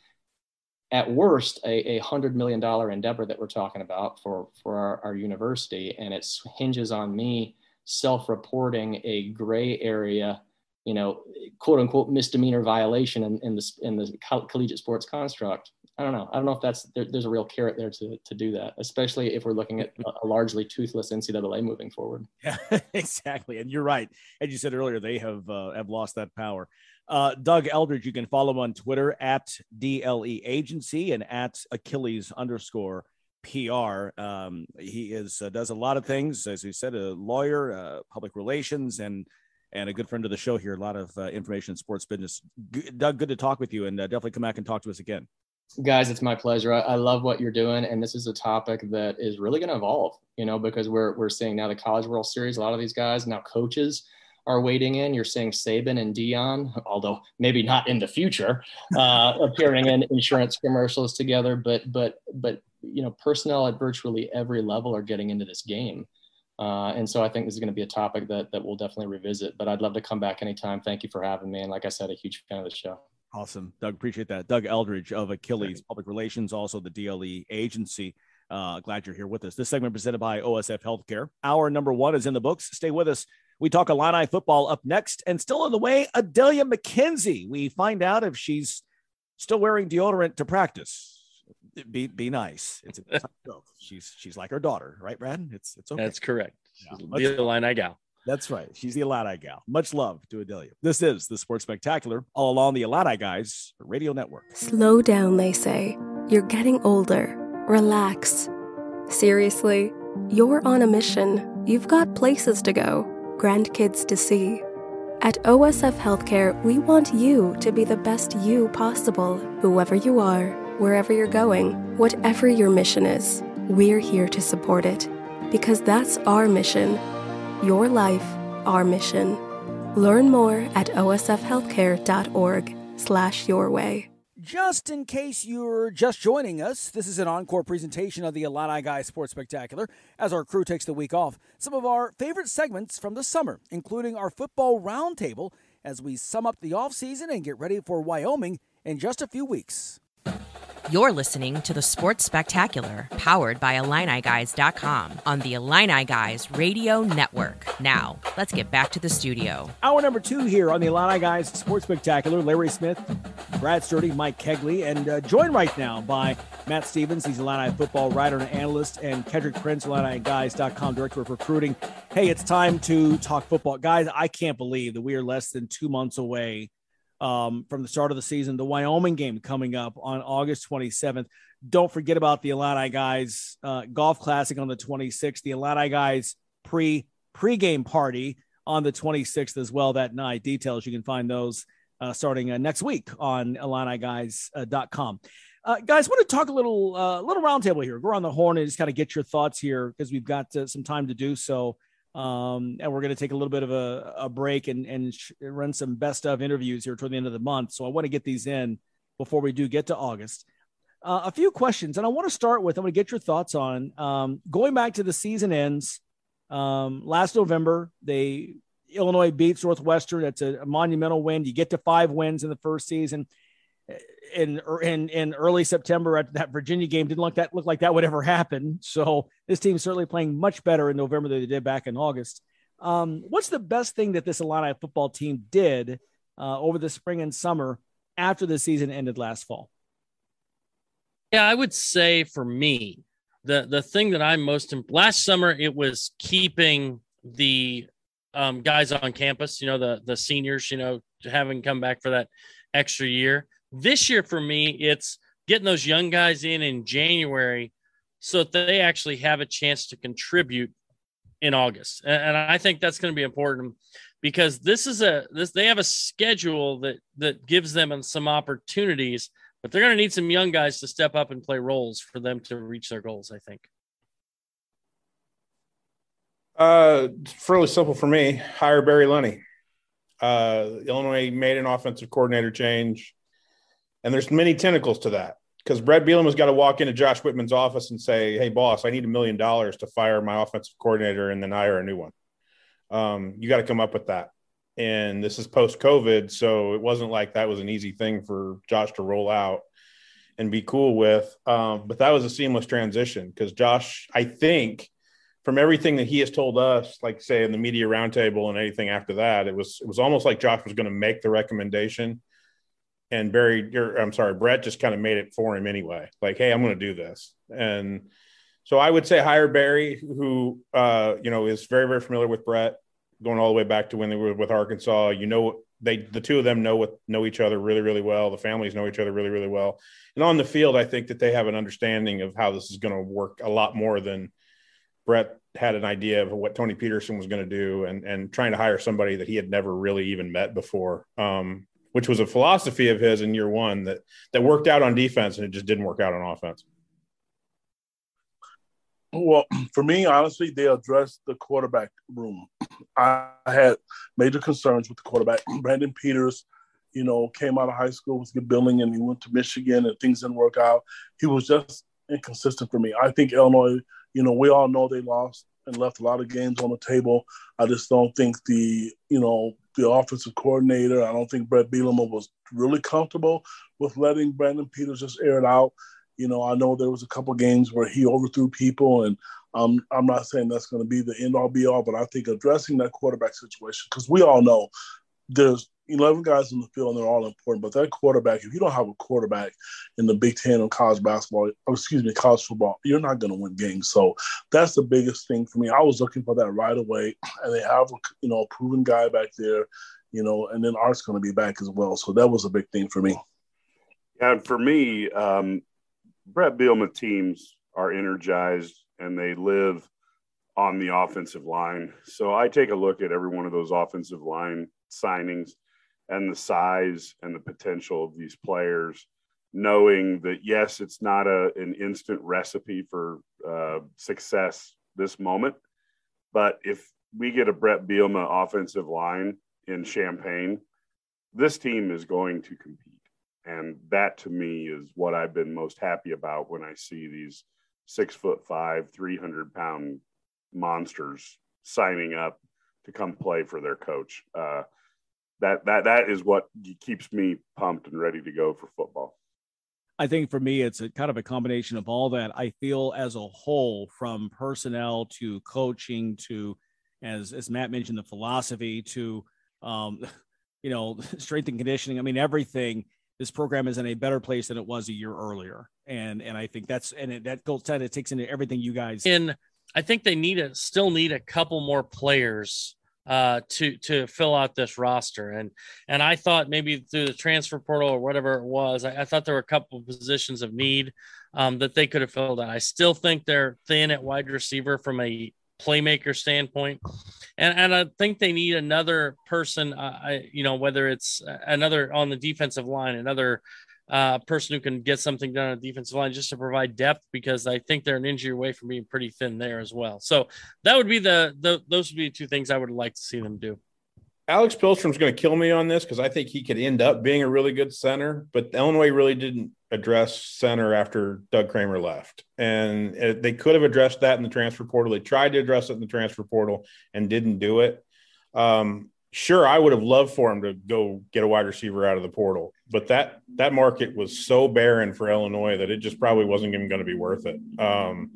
at worst a, a hundred million dollar endeavor that we're talking about for for our, our university and it hinges on me self-reporting a gray area you know, quote unquote misdemeanor violation in, in the in the collegiate sports construct. I don't know. I don't know if that's there, there's a real carrot there to to do that, especially if we're looking at a largely toothless NCAA moving forward. Yeah, exactly. And you're right. As you said earlier, they have uh, have lost that power. Uh, Doug Eldridge, you can follow him on Twitter at DLE Agency and at Achilles underscore PR. Um, he is uh, does a lot of things, as you said, a lawyer, uh, public relations, and and a good friend of the show here. A lot of uh, information in sports business. G- Doug, good to talk with you, and uh, definitely come back and talk to us again. Guys, it's my pleasure. I, I love what you're doing, and this is a topic that is really going to evolve. You know, because we're we're seeing now the College World Series. A lot of these guys now coaches are wading in. You're seeing Saban and Deion, although maybe not in the future, uh, appearing in insurance commercials together. But but but you know, personnel at virtually every level are getting into this game. Uh, and so I think this is going to be a topic that that we'll definitely revisit. But I'd love to come back anytime. Thank you for having me. And like I said, a huge fan of the show. Awesome, Doug. Appreciate that. Doug Eldridge of Achilles Public Relations, also the DLE agency. Uh, glad you're here with us. This segment presented by OSF Healthcare. Hour number one is in the books. Stay with us. We talk Illini football up next, and still on the way, Adelia McKenzie. We find out if she's still wearing deodorant to practice. Be be nice. It's a she's she's like her daughter, right, Brad? It's it's okay. That's correct. Yeah, the Illini gal. That's right. She's the Illini gal. Much love to Adelia. This is the Sports Spectacular, all along the Illini Guys Radio Network. Slow down, they say. You're getting older. Relax. Seriously, you're on a mission. You've got places to go, grandkids to see. At OSF Healthcare, we want you to be the best you possible, whoever you are, wherever you're going, whatever your mission is. We're here to support it because that's our mission. Your life, our mission. Learn more at osfhealthcare.org slash your way. Just in case you're just joining us, this is an encore presentation of the Illini Guy Sports Spectacular. As our crew takes the week off, some of our favorite segments from the summer, including our football roundtable, as we sum up the offseason and get ready for Wyoming in just a few weeks. You're listening to the Sports Spectacular, powered by IlliniGuys.com on the Illini Guys Radio Network. Now, let's get back to the studio. Hour number two here on the Illini Guys Sports Spectacular. Larry Smith, Brad Sturdy, Mike Kegley, and uh, joined right now by Matt Stevens. He's Illini football writer and analyst, and Kedrick Prince, IlliniGuys.com director of recruiting. Hey, it's time to talk football. Guys, I can't believe that we are less than two months away um, from the start of the season. The Wyoming game coming up on August 27th. Don't forget about the Illini guys uh, golf classic on the 26th. The Illini guys pre pregame party on the 26th as well that night. Details you can find those uh, starting uh, next week on IlliniGuys.com. Uh, guys, want to talk a little uh, little roundtable here. Go on the horn and just kind of get your thoughts here because we've got uh, some time to do so. Um, and we're going to take a little bit of a, a break and, and sh- run some best of interviews here toward the end of the month. So I want to get these in before we do get to August. Uh, a few questions, and I want to start with I'm going to get your thoughts on um, going back to the season ends. Um, last November, they Illinois beats Northwestern. It's a, a monumental win. You get to five wins in the first season in in in early September at that Virginia game didn't look that look like that would ever happen. So this team's certainly playing much better in November than they did back in August. Um, what's the best thing that this Illini football team did uh, over the spring and summer after the season ended last fall? Yeah, I would say for me, the the thing that I'm most last summer it was keeping the um, guys on campus. You know, the the seniors. You know, having come back for that extra year. This year for me, it's getting those young guys in in January so that they actually have a chance to contribute in August. And I think that's going to be important because this is a this they have a schedule that that gives them some opportunities, but they're going to need some young guys to step up and play roles for them to reach their goals, I think. Uh, fairly simple for me. Hire Barry Lunney. Uh, Illinois made an offensive coordinator change. And there's many tentacles to that because Bret Bielema has got to walk into Josh Whitman's office and say, "Hey, boss, I need a million dollars to fire my offensive coordinator and then hire a new one." Um, you got to come up with that. And this is post COVID, so it wasn't like that was an easy thing for Josh to roll out and be cool with. Um, but that was a seamless transition because Josh, I think, from everything that he has told us, like say in the media roundtable and anything after that, it was it was almost like Josh was going to make the recommendation and Barry, I'm sorry, Bret just kind of made it for him anyway. Like, hey, I'm going to do this, and so I would say hire Barry, who uh, you know is very very familiar with Bret, going all the way back to when they were with Arkansas. You know, they the two of them know what know each other really really well. The families know each other really really well, and on the field, I think that they have an understanding of how this is going to work a lot more than Bret had an idea of what Tony Petersen was going to do, and and trying to hire somebody that he had never really even met before. Um, which was a philosophy of his in year one that that worked out on defense and it just didn't work out on offense. Well, for me, honestly, they addressed the quarterback room. I had major concerns with the quarterback. Brandon Peters, you know, came out of high school with good billing and he went to Michigan and things didn't work out. He was just inconsistent for me. I think Illinois, you know, we all know they lost and left a lot of games on the table. I just don't think the, you know, the offensive coordinator, I don't think Bret Bielema was really comfortable with letting Brandon Peters just air it out. You know, I know there was a couple games where he overthrew people, and um, I'm not saying that's going to be the end all be all, but I think addressing that quarterback situation because we all know there's 11 guys in the field and they're all important. But that quarterback, if you don't have a quarterback in the Big Ten or college basketball, or excuse me, college football, you're not going to win games. So that's the biggest thing for me. I was looking for that right away, and they have a you know a proven guy back there, you know, and then Art's going to be back as well. So that was a big thing for me. And for me, um, Bret Bielema teams are energized and they live on the offensive line. So I take a look at every one of those offensive line signings and the size and the potential of these players, knowing that yes, it's not a an instant recipe for uh, success this moment, but if we get a Bret Bielema offensive line in Champaign, this team is going to compete, and that to me is what I've been most happy about when I see these six foot five, three hundred pound monsters signing up to come play for their coach. Uh, that that that is what keeps me pumped and ready to go for football. I think for me, it's a kind of a combination of all that. I feel as a whole, from personnel to coaching to, as as Matt mentioned, the philosophy to, um, you know, strength and conditioning. I mean, everything. This program is in a better place than it was a year earlier, and and I think that's and it, that goes kind of takes into everything you guys. In I think they need a still need a couple more players uh, to to fill out this roster. And and I thought maybe through the transfer portal or whatever it was, I, I thought there were a couple of positions of need um, that they could have filled out. I still think they're thin at wide receiver from a playmaker standpoint, and and I think they need another person. Uh, I, you know, whether it's another on the defensive line, another uh, person who can get something done on the defensive line just to provide depth because I think they're an injury away from being pretty thin there as well. So that would be the, the those would be two things I would like to see them do. Alex Pihlstrom's going to kill me on this because I think he could end up being a really good center, but Illinois really didn't address center after Doug Kramer left. And it, they could have addressed that in the transfer portal. They tried to address it in the transfer portal and didn't do it. Um, sure, I would have loved for him to go get a wide receiver out of the portal but that that market was so barren for Illinois that it just probably wasn't even going to be worth it. Um,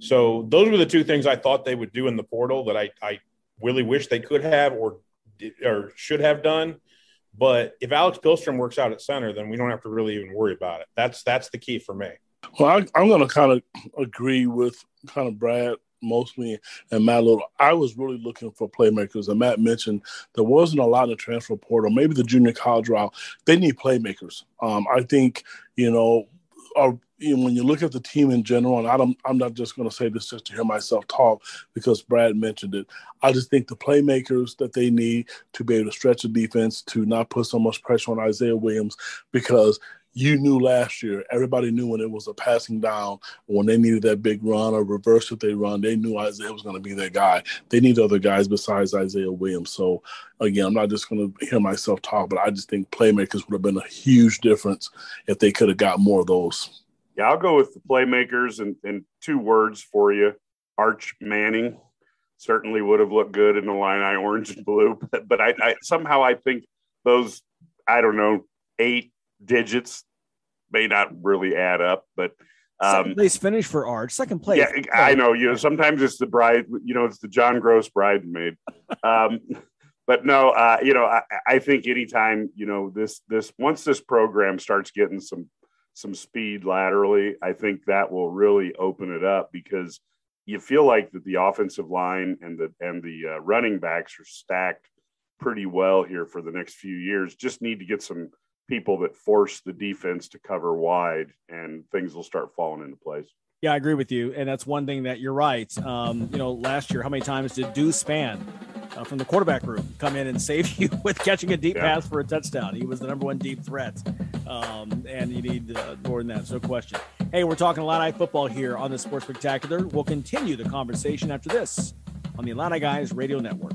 so those were the two things I thought they would do in the portal that I, I really wish they could have or or should have done. But if Alex Pihlstrom works out at center, then we don't have to really even worry about it. That's that's the key for me. Well, I, am going to kind of agree with kind of Brad mostly and Matt Little. I was really looking for playmakers. And Matt mentioned there wasn't a lot in the transfer portal. Maybe the junior college route. They need playmakers. Um, I think, you know, are you know, when you look at the team in general, and I don't, I'm not just going to say this just to hear myself talk because Brad mentioned it. I just think the playmakers that they need to be able to stretch the defense, to not put so much pressure on Isaiah Williams, because you knew last year, everybody knew when it was a passing down, when they needed that big run or reverse that they run, they knew Isaiah was going to be that guy. They need other guys besides Isaiah Williams. So, again, I'm not just going to hear myself talk, but I just think playmakers would have been a huge difference if they could have got more of those. Yeah, I'll go with the playmakers and, and two words for you Arch Manning. Certainly would have looked good in the Illini orange and blue, but, but I, I somehow I think those, I don't know, eight digits may not really add up, but um, second place finish for Arch. Second place. Yeah, I know. You know, sometimes it's the bride. You know, it's the John Gross bridesmaid. um, but no, uh, you know, I, I think anytime you know this this once this program starts getting some some speed laterally, I think that will really open it up because you feel like that the offensive line and the and the uh, running backs are stacked pretty well here for the next few years. Just need to get some people that force the defense to cover wide, and things will start falling into place. Yeah, I agree with you, and that's one thing that you're right. Um, you know, last year, how many times did Deuce Spann uh, from the quarterback room come in and save you with catching a deep yeah. pass for a touchdown? He was the number one deep threat, um, and you need uh, more than that, no question. Hey, we're talking Illini football here on the Sports Spectacular. We'll continue the conversation after this on the Illini Guys Radio Network.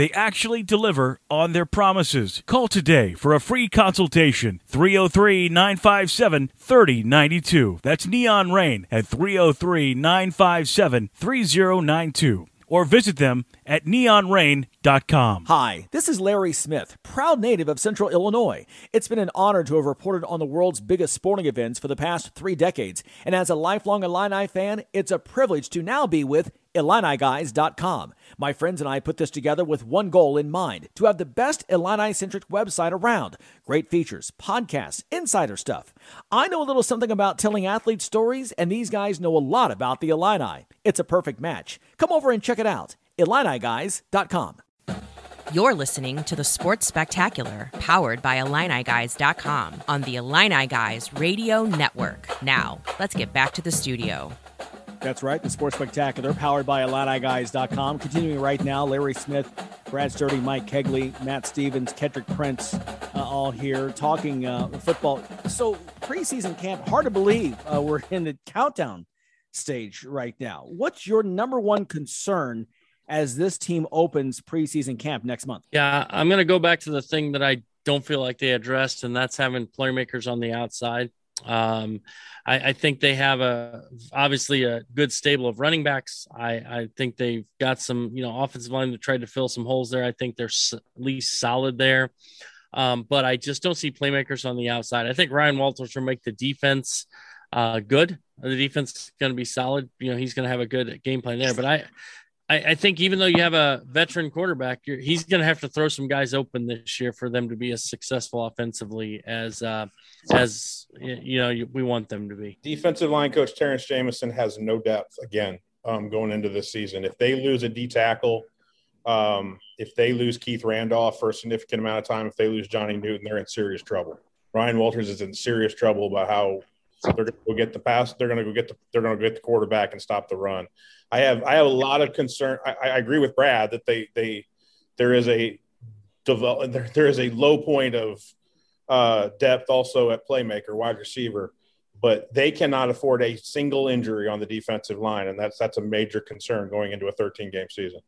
They actually deliver on their promises. Call today for a free consultation 303 957 3092. That's Neon Rain at 303 957 3092. Or visit them at neonrain.com. Hi, this is Larry Smith, proud native of Central Illinois. It's been an honor to have reported on the world's biggest sporting events for the past three decades. And as a lifelong Illini fan, it's a privilege to now be with IlliniGuys.com. My friends and I put this together with one goal in mind to have the best Illini centric website around. Great features, podcasts, insider stuff. I know a little something about telling athlete stories, and these guys know a lot about the Illini. It's a perfect match. Come over and check it out. IlliniGuys.com. You're listening to the Sports Spectacular, powered by IlliniGuys.com on the Illini Guys Radio Network. Now, let's get back to the studio. That's right, the Sports Spectacular, powered by IlliniGuys.com. Continuing right now, Larry Smith, Brad Sturdy, Mike Kegley, Matt Stevens, Kendrick Prince, uh, all here talking uh, football. So, preseason camp, hard to believe uh, we're in the countdown stage right now. What's your number one concern as this team opens preseason camp next month? Yeah, I'm going to go back to the thing that I don't feel like they addressed, and that's having playmakers on the outside. Um, I, I, think they have a obviously a good stable of running backs. I, I think they've got some you know offensive line to try to fill some holes there. I think they're at least solid there. Um, but I just don't see playmakers on the outside. I think Ryan Walters will make the defense uh, good. The defense is going to be solid. You know, he's going to have a good game plan there. But I, I, I think even though you have a veteran quarterback, he's going to have to throw some guys open this year for them to be as successful offensively as uh, as you know we want them to be. Defensive line coach Terrance Jamison has no depth again um, going into this season. If they lose a D tackle, um, if they lose Keith Randolph for a significant amount of time, if they lose Johnny Newton, they're in serious trouble. Ryan Walters is in serious trouble about how they're going to go get the pass. They're going to go get the. They're going to get the quarterback and stop the run. I have. I have a lot of concern. I, I agree with Brad that they they there is a develop. There, there is a low point of uh, depth also at playmaker, wide receiver, but they cannot afford a single injury on the defensive line, and that's that's a major concern going into a 13 game season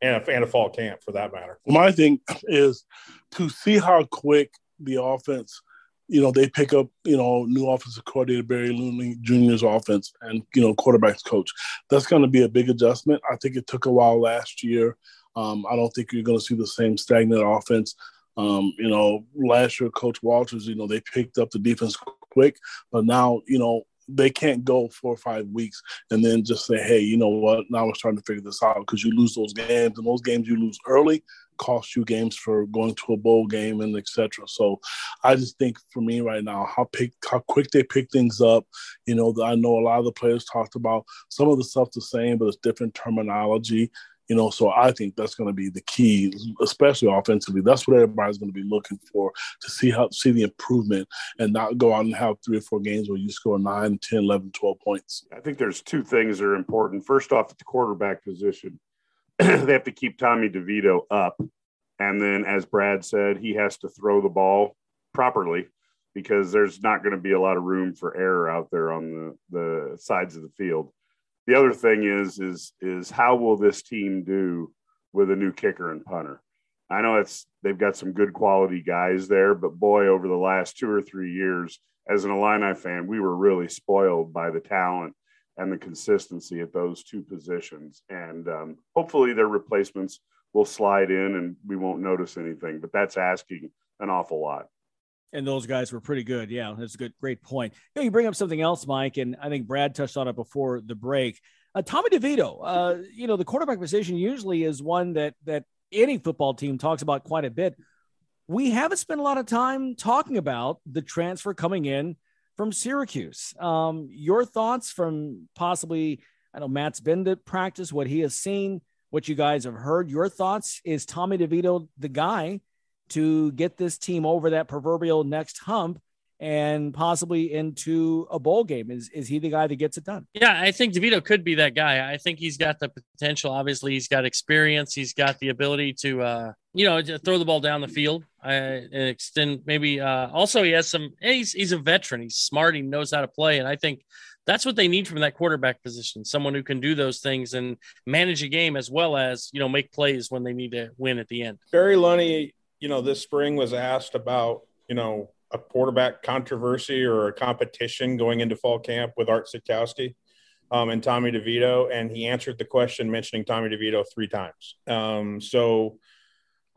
and a, and a fall camp for that matter. My thing is to see how quick the offense you know, they pick up, you know, new offensive coordinator Barry Lunney Jr.'s offense and, you know, quarterbacks coach. That's going to be a big adjustment. I think it took a while last year. Um, I don't think you're going to see the same stagnant offense. Um, you know, last year, Coach Walters, you know, they picked up the defense quick, but now, you know, they can't go four or five weeks and then just say, hey, you know what? Now we're starting to figure this out because you lose those games, and those games you lose early cost you games for going to a bowl game and etc. So I just think for me right now, how pick how quick they pick things up. You know, I know a lot of the players talked about some of the stuff the same, but it's different terminology. You know, so I think that's going to be the key, especially offensively. That's what everybody's going to be looking for to see how see the improvement and not go out and have three or four games where you score 9, 10, 11, 12 points. I think there's two things that are important. First off, at the quarterback position, they have to keep Tommy DeVito up. And then, as Brad said, he has to throw the ball properly because there's not going to be a lot of room for error out there on the, the sides of the field. The other thing is, is, is how will this team do with a new kicker and punter? I know it's they've got some good quality guys there, but boy, over the last two or three years, as an Illini fan, we were really spoiled by the talent and the consistency at those two positions. And um, hopefully, their replacements will slide in and we won't notice anything. But that's asking an awful lot. And those guys were pretty good. Yeah, that's a good, great point. You, know, you bring up something else, Mike, and I think Brad touched on it before the break. Uh, Tommy DeVito, uh, you know, the quarterback position usually is one that that any football team talks about quite a bit. We haven't spent a lot of time talking about the transfer coming in from Syracuse. Um, your thoughts from possibly, I know Matt's been to practice, what he has seen, what you guys have heard. Your thoughts is Tommy DeVito the guy to get this team over that proverbial next hump and possibly into a bowl game. Is is he the guy that gets it done? Yeah, I think DeVito could be that guy. I think he's got the potential. Obviously, he's got experience. He's got the ability to, uh, you know, throw the ball down the field uh, and extend. Maybe uh, also he has some. He's he's a veteran. He's smart. He knows how to play, and I think that's what they need from that quarterback position someone who can do those things and manage a game as well as you know make plays when they need to win at the end barry lunney you know this spring was asked about you know a quarterback controversy or a competition going into fall camp with art sitkowski um, and tommy devito and he answered the question mentioning tommy devito three times um, so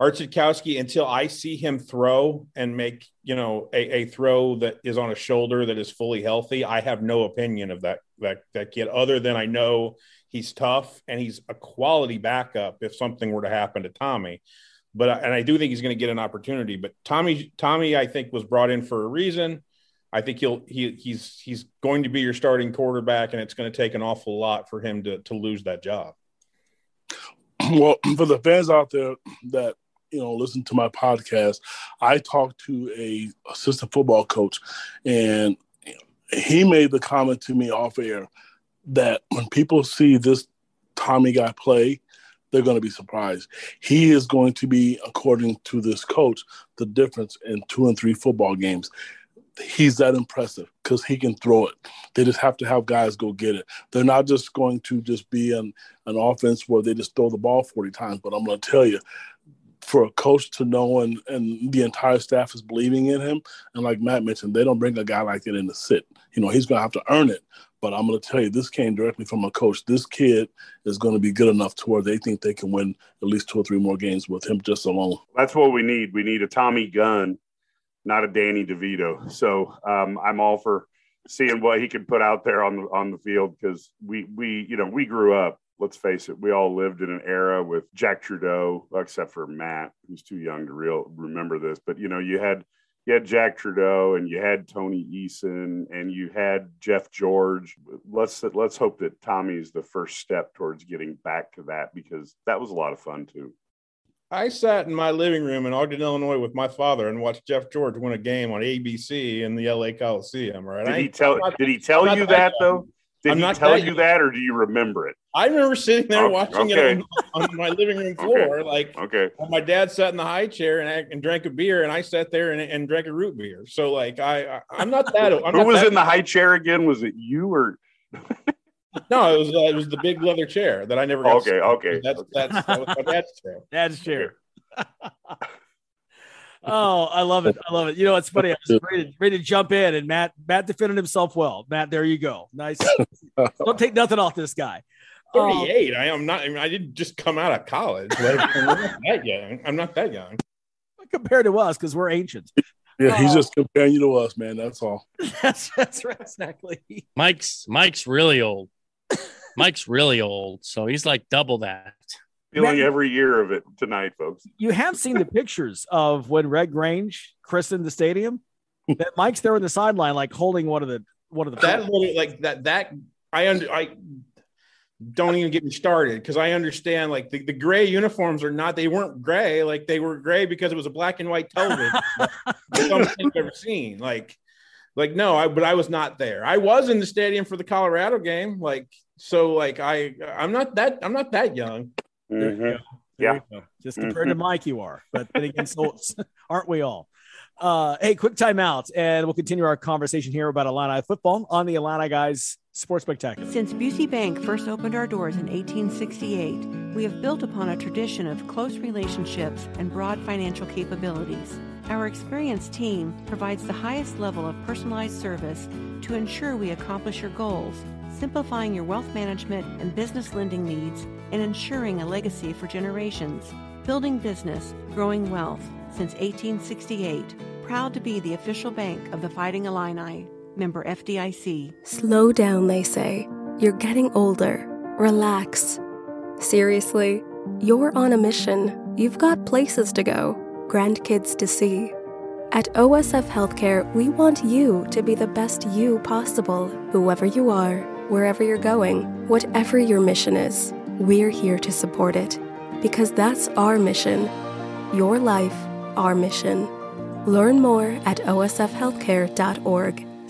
Art Sitkowski, until I see him throw and make, you know, a, a, throw that is on a shoulder that is fully healthy, I have no opinion of that that that kid other than I know he's tough and he's a quality backup if something were to happen to Tommy. But and I do think he's going to get an opportunity. But Tommy, Tommy, I think was brought in for a reason. I think he'll he he's he's going to be your starting quarterback, and it's going to take an awful lot for him to to lose that job. Well, for the fans out there that you know listen to my podcast, I talked to a assistant football coach, and he made the comment to me off air that when people see this Tommy guy play, they're going to be surprised. He is going to be, according to this coach, the difference in two and three football games. He's that impressive because he can throw it. They just have to have guys go get it. They're not just going to just be an, an offense where they just throw the ball 40 times. But I'm going to tell you, for a coach to know and, and the entire staff is believing in him. And like Matt mentioned, they don't bring a guy like that in to sit. You know, he's going to have to earn it. But I'm going to tell you, this came directly from a coach. This kid is going to be good enough to where they think they can win at least two or three more games with him just alone. That's what we need. We need a Tommy Gunn, not a Danny DeVito. So um, I'm all for seeing what he can put out there on the on the field because we we you know we grew up let's face it, we all lived in an era with Jack Trudeau, except for Matt, who's too young to real remember this. But you know, you had you had Jack Trudeau and you had Tony Eason and you had Jeff George. Let's let's hope that Tommy's the first step towards getting back to that because that was a lot of fun too. I sat in my living room in Ogden, Illinois, with my father and watched Jeff George win a game on ABC in the LA Coliseum. Right? Did he tell? Did he tell you that though? Did I'm he not tell you that, or do you remember it? I remember sitting there Oh, watching okay. it on, on my living room floor, like Okay. while my dad sat in the high chair and, I, and drank a beer, and I sat there and, and drank a root beer. So like I, I I'm not that. I'm Who not was that- in the high chair again? Was it you or? No, it was uh, it was the big leather chair that I never got. to Okay, sit in. okay, That's that's that was my dad's chair. Dad's chair. Oh, I love it. I love it. You know, it's funny. I was ready to, ready to jump in, and Matt Matt defended himself well. Matt, there you go. Nice. Don't take nothing off this guy. Um, 38. I am not. I, mean, I didn't just come out of college. Like, I'm not that young. I'm not that young. compared to us, because we're ancient. Yeah, he's Oh. just comparing you to us, man. That's all. That's that's right, exactly. Mike's Mike's really old. Mike's really old, so he's like double that. Feeling every year of it tonight, folks. You have seen the pictures of when Red Grange christened the stadium. That Mike's there on the sideline, like holding one of the one of the. That little like that that I under I don't even get me started because I understand like the, the gray uniforms are not they weren't gray like they were gray because it was a black and white television. Something I've ever seen like like no I but I was not there. I was in the stadium for the Colorado game like so like I I'm not that I'm not that young. Mhm. There you go. Just compared to Mhm. Mike, you are. But then again, so aren't we all? Uh, hey, quick timeout, and we'll continue our conversation here about Illini football on the Illini Guys Sports Spectacular. Since Busey Bank first opened our doors in 1868, we have built upon a tradition of close relationships and broad financial capabilities. Our experienced team provides the highest level of personalized service to ensure we accomplish your goals, simplifying your wealth management and business lending needs and ensuring a legacy for generations. Building business, growing wealth since 1868. Proud to be the official bank of the Fighting Illini. Member FDIC. Slow down, they say. You're getting older. Relax. Seriously, you're on a mission. You've got places to go, grandkids to see. At OSF Healthcare, we want you to be the best you possible, whoever you are, wherever you're going, whatever your mission is. We're here to support it because that's our mission. Your life, our mission. Learn more at osfhealthcare.org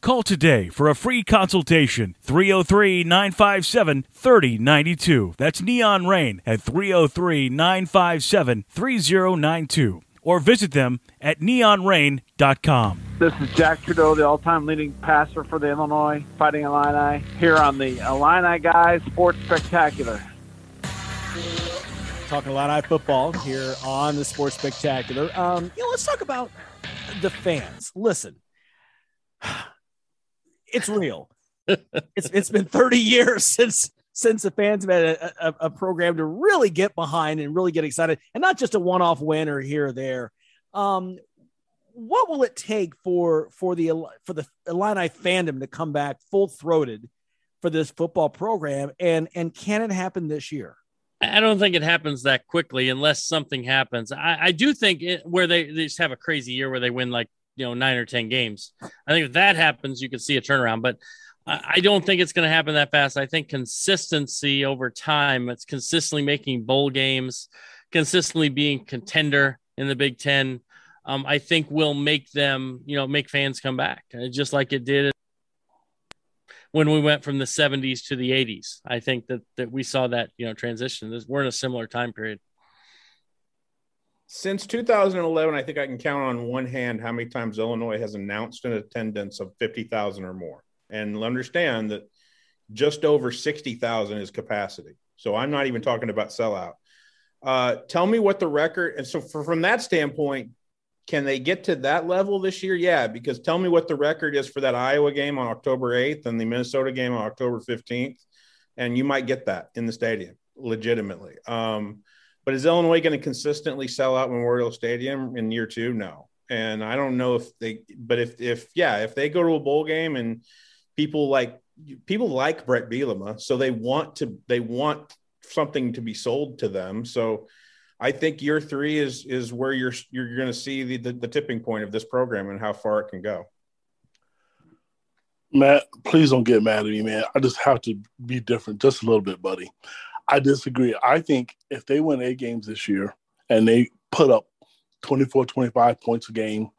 Call today for a free consultation 303 957 3092. That's Neon Rain at 303 957 3092. Or visit them at neonrain.com. This is Jack Trudeau, the all-time leading passer for the Illinois Fighting Illini, here on the Illini Guys Sports Spectacular. Talking Illini football here on the Sports Spectacular. Um, you know, let's talk about the fans. Listen, it's real. it's it's been 30 years since since the fans have had a, a, a, program to really get behind and really get excited, and not just a one-off win or here or there. Um, what will it take for for the for the Illini fandom to come back full throated for this football program, and and can it happen this year? I don't think it happens that quickly unless something happens. I, I do think it, where they, they just have a crazy year where they win like you know nine or ten games. I think if that happens, you could see a turnaround. But I don't think it's going to happen that fast. I think consistency over time, it's consistently making bowl games, consistently being contender in the Big Ten. Um, I think will make them, you know, make fans come back, uh, just like it did when we went from the 70s to the 80s. I think that that we saw that, you know, transition. We're in a similar time period. Since 2011, I think I can count on one hand how many times Illinois has announced an attendance of 50,000 or more and understand that just over 60,000 is capacity. So I'm not even talking about sellout. Uh, tell me what the record, and so for, from that standpoint, can they get to that level this year? Yeah, because tell me what the record is for that Iowa game on October 8th and the Minnesota game on October 15th, and you might get that in the stadium legitimately. Um, but is Illinois going to consistently sell out Memorial Stadium in year two? No. And I don't know if they, but if, if, yeah, if they go to a bowl game and people like people like Bret Bielema, so they want to they want something to be sold to them. So I think year three is is where you're you're going to see the, the, the tipping point of this program and how far it can go. Matt, please don't get mad at me, man. I just have to be different just a little bit, buddy. I disagree. I think if they win eight games this year and they put up 24, 25 points a game,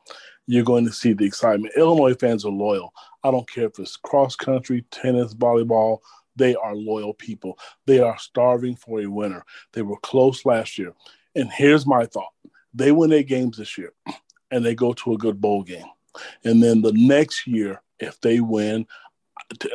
you're going to see the excitement. Illinois fans are loyal. I don't care if it's cross country, tennis, volleyball, they are loyal people. They are starving for a winner. They were close last year. And here's my thought they win eight games this year and they go to a good bowl game. And then the next year, if they win,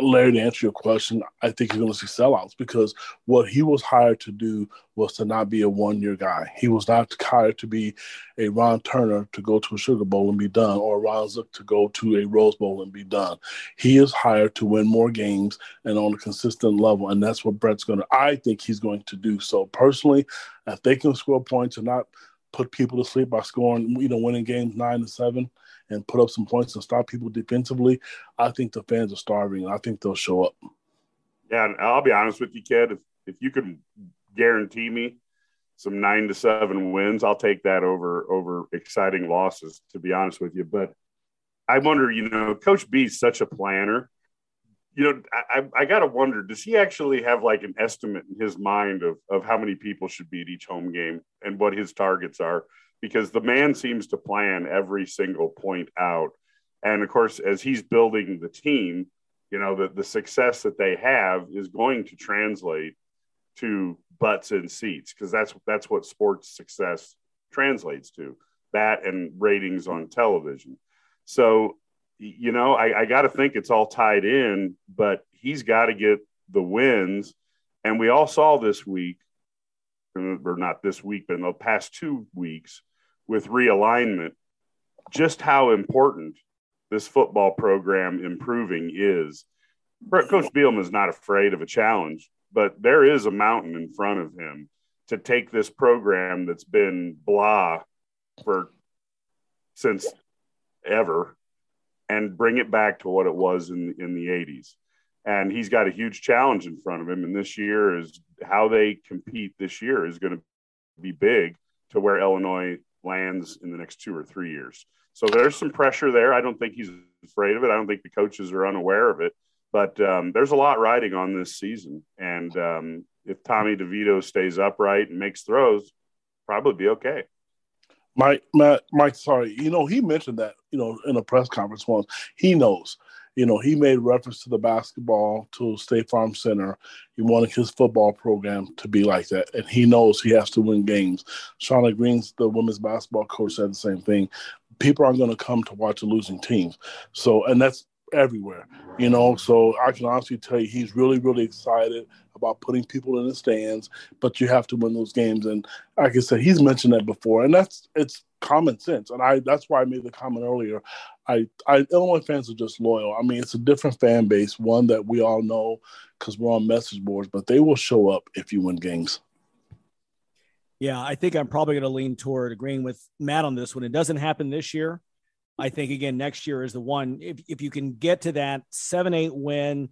Larry, to answer your question, I think you're going to see sellouts because what he was hired to do was to not be a one year guy. He was not hired to be a Ron Turner to go to a Sugar Bowl and be done, or Ron Zook to go to a Rose Bowl and be done. He is hired to win more games and on a consistent level, and that's what Bret's going to. I think he's going to do. So personally, if they can score points and not put people to sleep by scoring, you know, winning games nine to seven and put up some points and stop people defensively, I think the fans are starving. I think they'll show up. Yeah, and I'll be honest with you, kid. If if you can guarantee me some nine to seven wins, I'll take that over over exciting losses. To be honest with you, but I wonder, you know, Coach B is such a planner. You know, I, I got to wonder, does he actually have like an estimate in his mind of, of how many people should be at each home game and what his targets are? Because the man seems to plan every single point out. And of course, as he's building the team, you know, the, the success that they have is going to translate to butts and seats because that's that's what sports success translates to that and ratings on television. So, you know, I, I got to think it's all tied in, but he's got to get the wins. And we all saw this week, or not this week, but in the past two weeks, with realignment just how important this football program improving is. Coach Bielema is not afraid of a challenge, but there is a mountain in front of him to take this program that's been blah for since ever and bring it back to what it was in in the 80s. And he's got a huge challenge in front of him. And this year is how they compete this year is going to be big to where Illinois lands in the next two or three years. So there's some pressure there. I don't think he's afraid of it. I don't think the coaches are unaware of it. But um, there's a lot riding on this season. And um, if Tommy DeVito stays upright and makes throws, probably be okay. Mike, Matt, Mike, sorry, you know, he mentioned that, you know, in a press conference once. He knows, you know, he made reference to the basketball, to State Farm Center. He wanted his football program to be like that. And he knows he has to win games. Shauna Green's the women's basketball coach said the same thing. People aren't going to come to watch the losing teams. So, and that's everywhere, you know. So I can honestly tell you, he's really, really excited about putting people in the stands, but you have to win those games. And like I said, he's mentioned that before, and that's it's common sense. And I that's why I made the comment earlier. I, I Illinois fans are just loyal. I mean, it's a different fan base, one that we all know because we're on message boards, but they will show up if you win games. Yeah, I think I'm probably going to lean toward agreeing with Matt on this one. It doesn't happen this year. I think again next year is the one. If if you can get to that seven eight win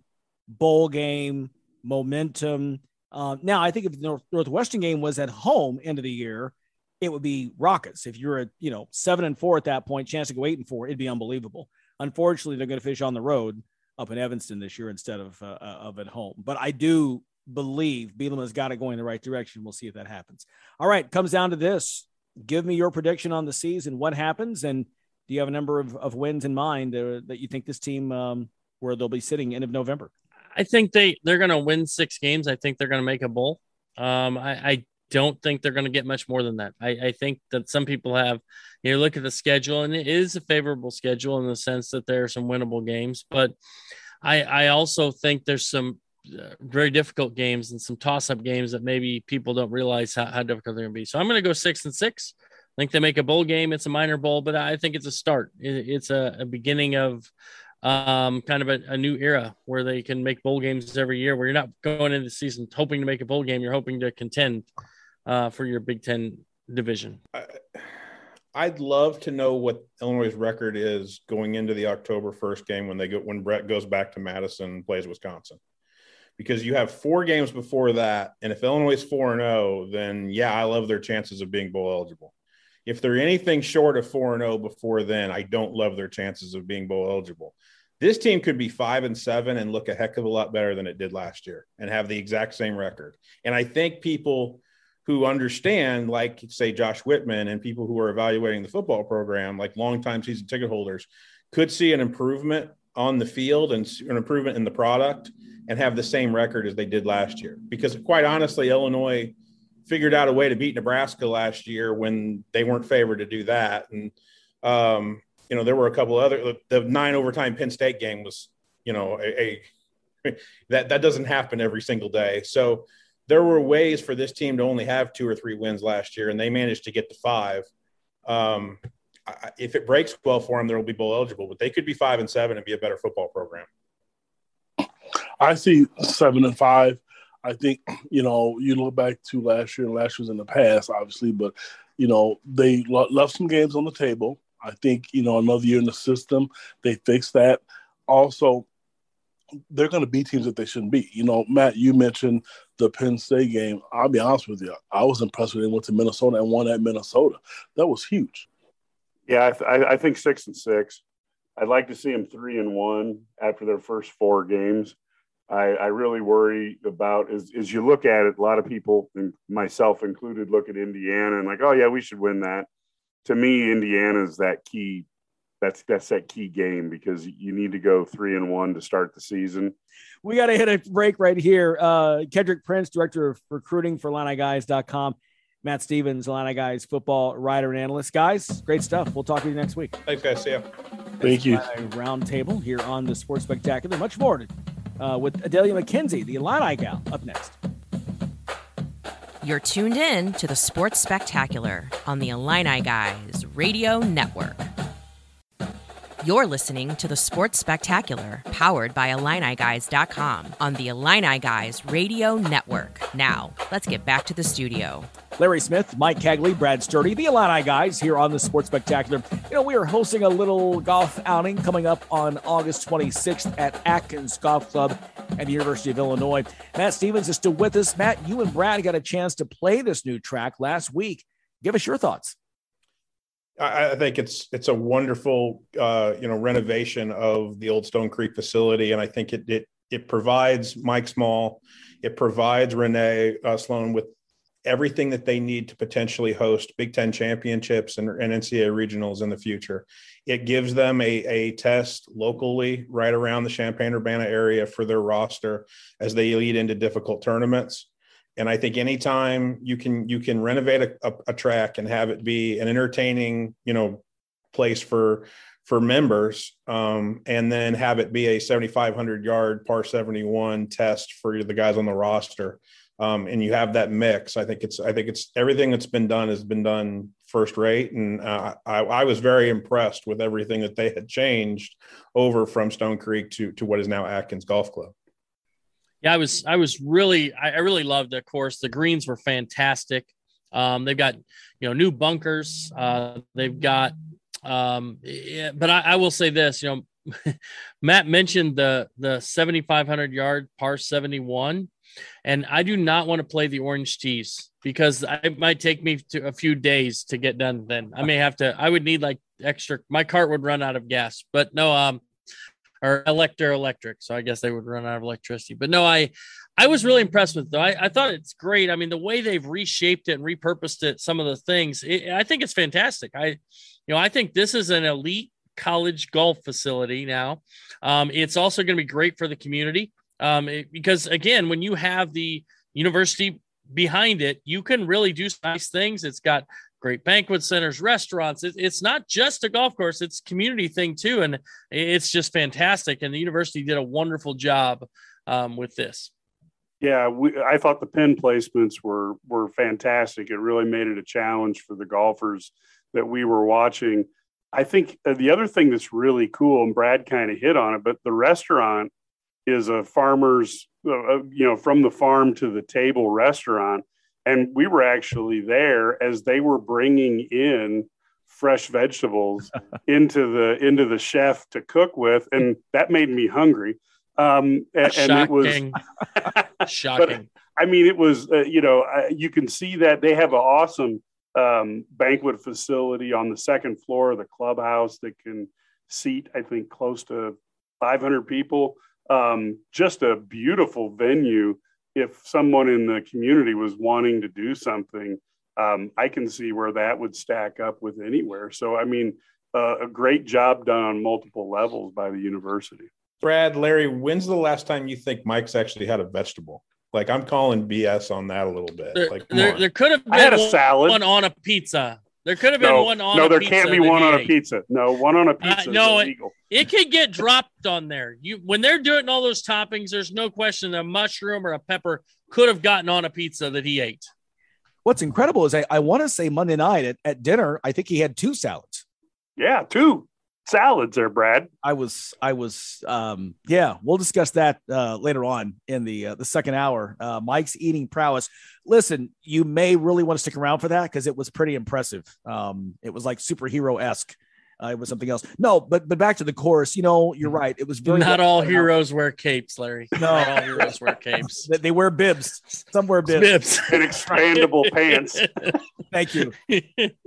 bowl game momentum. Uh, now I think if the North, Northwestern game was at home end of the year, it would be rockets. If you're at you know seven and four at that point, chance to go eight and four, it'd be unbelievable. Unfortunately, they're going to fish on the road up in Evanston this year instead of uh, uh, of at home. But I do believe Bielema has got it going in the right direction. We'll see if that happens. All right, comes down to this. Give me your prediction on the season. What happens and do you have a number of, of wins in mind uh, that you think this team um, where they'll be sitting end of November? I think they they're going to win six games. I think they're going to make a bowl. Um, I, I don't think they're going to get much more than that. I, I think that some people have, you know, look at the schedule, and it is a favorable schedule in the sense that there are some winnable games. But I, I also think there's some uh, very difficult games and some toss up games that maybe people don't realize how, how difficult they're going to be. So I'm going to go six and six. I think they make a bowl game. It's a minor bowl, but I think it's a start. It's a, a beginning of um, kind of a, a, new era where they can make bowl games every year. Where you're not going into the season hoping to make a bowl game, you're hoping to contend uh, for your Big Ten division. I'd love to know what Illinois' record is going into the October first game when they go when Bret goes back to Madison and plays Wisconsin because you have four games before that. And if Illinois is 4 0, then yeah, I love their chances of being bowl eligible if they're anything short of 4 and 0 before then, I don't love their chances of being bowl eligible. This team could be five and seven and look a heck of a lot better than it did last year and have the exact same record. And I think people who understand, like say Josh Whitman and people who are evaluating the football program, like longtime season ticket holders, could see an improvement on the field and an improvement in the product and have the same record as they did last year. Because quite honestly, Illinois figured out a way to beat Nebraska last year when they weren't favored to do that. And, um, you know, there were a couple other, the nine overtime Penn State game was, you know, a, a that, that doesn't happen every single day. So there were ways for this team to only have two or three wins last year, and they managed to get to five. Um, if it breaks well for them, there will be bowl eligible, but they could be five and seven and be a better football program. I see seven and five. I think you know you look back to last year, and last year's in the past, obviously, but you know they left some games on the table. I think you know another year in the system, they fixed that. Also, they're going to be teams that they shouldn't be. You know, Matt, you mentioned the Penn State game. I'll be honest with you, I was impressed when they went to Minnesota and won at Minnesota. That was huge. Yeah, I, th- I think six and six. I'd like to see them three and one after their first four games. I, I really worry about is as you look at it, a lot of people, myself included, look at Indiana and like, oh yeah, we should win that. To me, Indiana is that key. That's that's that key game because you need to go three and one to start the season. We got to hit a break right here. Uh, Kendrick Prince, director of recruiting for IlliniGuys.com. Matt Stevens, Illini Guys football writer and analyst. Guys, great stuff. We'll talk to you next week. Thanks, guys. See ya. Thank you. Roundtable here on the Sports Spectacular. Much more to uh, with Adelia McKenzie, the Illini gal, up next. You're tuned in to the Sports Spectacular on the Illini Guys Radio Network. You're listening to the Sports Spectacular, powered by IlliniGuys.com on the Illini Guys Radio Network. Now, let's get back to the studio. Larry Smith, Mike Cagley, Brad Sturdy, the Illini guys here on the Sports Spectacular. You know, we are hosting a little golf outing coming up on August 26th at Atkins Golf Club at the University of Illinois. Matt Stevens is still with us. Matt, you and Brad got a chance to play this new track last week. Give us your thoughts. I, I think it's it's a wonderful uh, you know renovation of the old Stone Creek facility, and I think it it it provides Mike Small, it provides Renee uh, Slone with everything that they need to potentially host Big Ten championships and, and NCAA regionals in the future. It gives them a, a test locally right around the Champaign Urbana area for their roster as they lead into difficult tournaments. And I think anytime you can you can renovate a, a, a track and have it be an entertaining, you know, place for for members um, and then have it be a 7500 yard par 71 test for the guys on the roster um, and you have that mix i think it's i think it's everything that's been done has been done first rate. And uh, I, I was very impressed with everything that they had changed over from stone creek to to what is now atkins golf club yeah, I was I was really I, really loved the course. The greens were fantastic. Um, they've got you know new bunkers. Uh, they've got um, yeah, but I, I will say this, you know, Matt mentioned the the 7500 yard par 71 and I do not want to play the orange tees because it might take me to a few days to get done then. I may have to I would need like extra my cart would run out of gas. But no um or electro electric. So I guess they would run out of electricity. But no, I I was really impressed with it. I, I thought it's great. I mean, the way they've reshaped it and repurposed it, some of the things, it, I think it's fantastic. I, you know, I think this is an elite college golf facility now. Um, it's also going to be great for the community um, it, because again, when you have the university behind it, you can really do nice things. It's got great banquet centers, restaurants. It, it's not just a golf course; it's community thing too, and it's just fantastic. And the university did a wonderful job um, with this. Yeah, we, I thought the pin placements were were fantastic. It really made it a challenge for the golfers that we were watching. I think uh, the other thing that's really cool, and Brad kind of hit on it, but the restaurant is a farmer's, uh, uh you know, from the farm to the table restaurant and we were actually there as they were bringing in fresh vegetables into the into the chef to cook with and that made me hungry. Um and, and it was shocking. But, i mean it was uh, you know uh, you can see that they have an awesome um, banquet facility on the second floor of the clubhouse that can seat i think close to 500 people. Um, just a beautiful venue if someone in the community was wanting to do something, um, I can see where that would stack up with anywhere. So, I mean, uh, a great job done on multiple levels by the university. Brad, Larry, when's the last time you think Mike's actually had a vegetable? Like I'm calling BS on that a little bit. There, like there, there, could have been I had a one, salad. one on a pizza. There could have been no, one on no, a there pizza. can't be one on a pizza. No, one on a Uh, pizza no, is it, illegal. it could get dropped on there. You when they're doing all those toppings, there's no question a mushroom or a pepper could have gotten on a pizza that he ate. What's incredible is I, I want to say Monday night at, at dinner, I think he had two salads. Yeah, two salads there, Brad. I was, I was, um, yeah, we'll discuss that uh, later on in the uh, the second hour. Uh, Mike's eating prowess. Listen, you may really want to stick around for that because it was pretty impressive. Um, it was like superhero esque. Uh, it was something else. No, but but back to the course. You know, you're right. It was very Not all thought out. heros wear capes, Larry. No. Not all heroes wear capes. They- They wear bibs. Some wear bibs. Bibs. And expandable pants. Thank you. You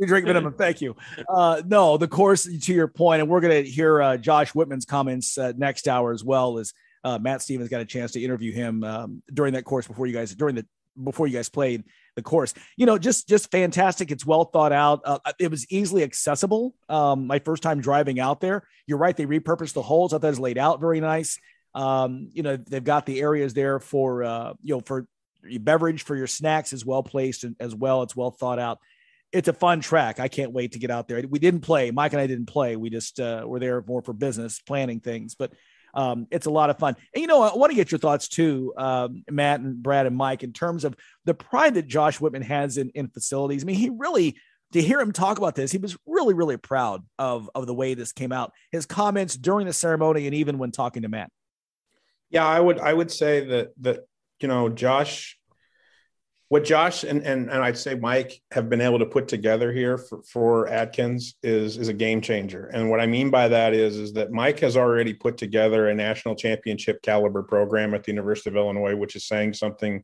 drink minimum. Thank you. Uh, no, the course to your point, and we're going to hear uh, Josh Whitman's comments uh, next hour as well as uh, Matt Stevens got a chance to interview him um, during that course before you guys during the before you guys played the course. You know, just just fantastic. It's well thought out. Uh, it was easily accessible. Um, my first time driving out there. You're right. They repurposed the holes. I thought it was laid out very nice. Um, you know, they've got the areas there for uh, you know for your beverage for your snacks is well placed as well. It's well thought out. It's a fun track. I can't wait to get out there. We didn't play. Mike and I didn't play. We just uh, were there more for business planning things, but um, it's a lot of fun. And you know, I want to get your thoughts too, um, Matt and Brad and Mike, in terms of the pride that Josh Whitman has in, in facilities. I mean, he really to hear him talk about this, he was really, really proud of of the way this came out. His comments during the ceremony and even when talking to Matt. Yeah, I would I would say that that you know Josh, what Josh and and, and I'd say Mike have been able to put together here for, for Atkins is is a game changer. And what I mean by that is is that Mike has already put together a national championship caliber program at the University of Illinois, which is saying something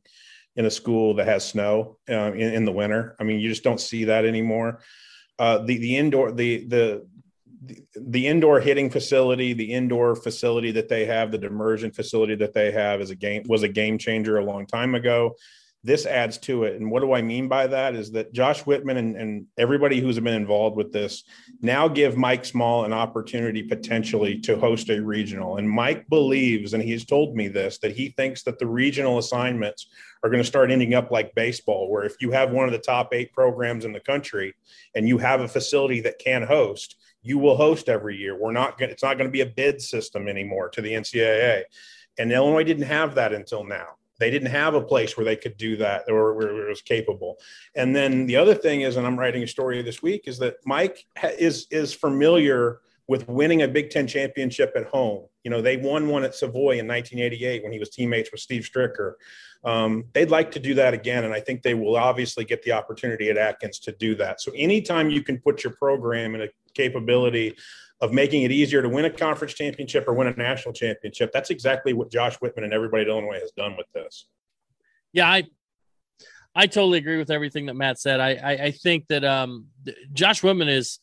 in a school that has snow uh, in, in, the winter. I mean, you just don't see that anymore. Uh, the the indoor the the the indoor hitting facility, the indoor facility that they have, the immersion facility that they have is a game was a game changer a long time ago this adds to it. And what do I mean by that is that Josh Whitman and, and, everybody who's been involved with this now give Mike Small an opportunity potentially to host a regional. And Mike believes, and he's told me this, that he thinks that the regional assignments are going to start ending up like baseball, where if you have one of the top eight programs in the country and you have a facility that can host, you will host every year. We're not going, it's not going to be a bid system anymore to the NCAA. And Illinois didn't have that until now. They didn't have a place where they could do that or where it was capable. And then the other thing is, and I'm writing a story this week, is that Mike is is familiar with winning a Big Ten championship at home. You know, they won one at Savoy in 1988 when he was teammates with Steve Stricker. Um, they'd like to do that again, and I think they will obviously get the opportunity at Atkins to do that. So anytime you can put your program in a capability of making it easier to win a conference championship or win a national championship. That's exactly what Josh Whitman and everybody at Illinois has done with this. Yeah, I I totally agree with everything that Matt said. I I, I think that um, Josh Whitman is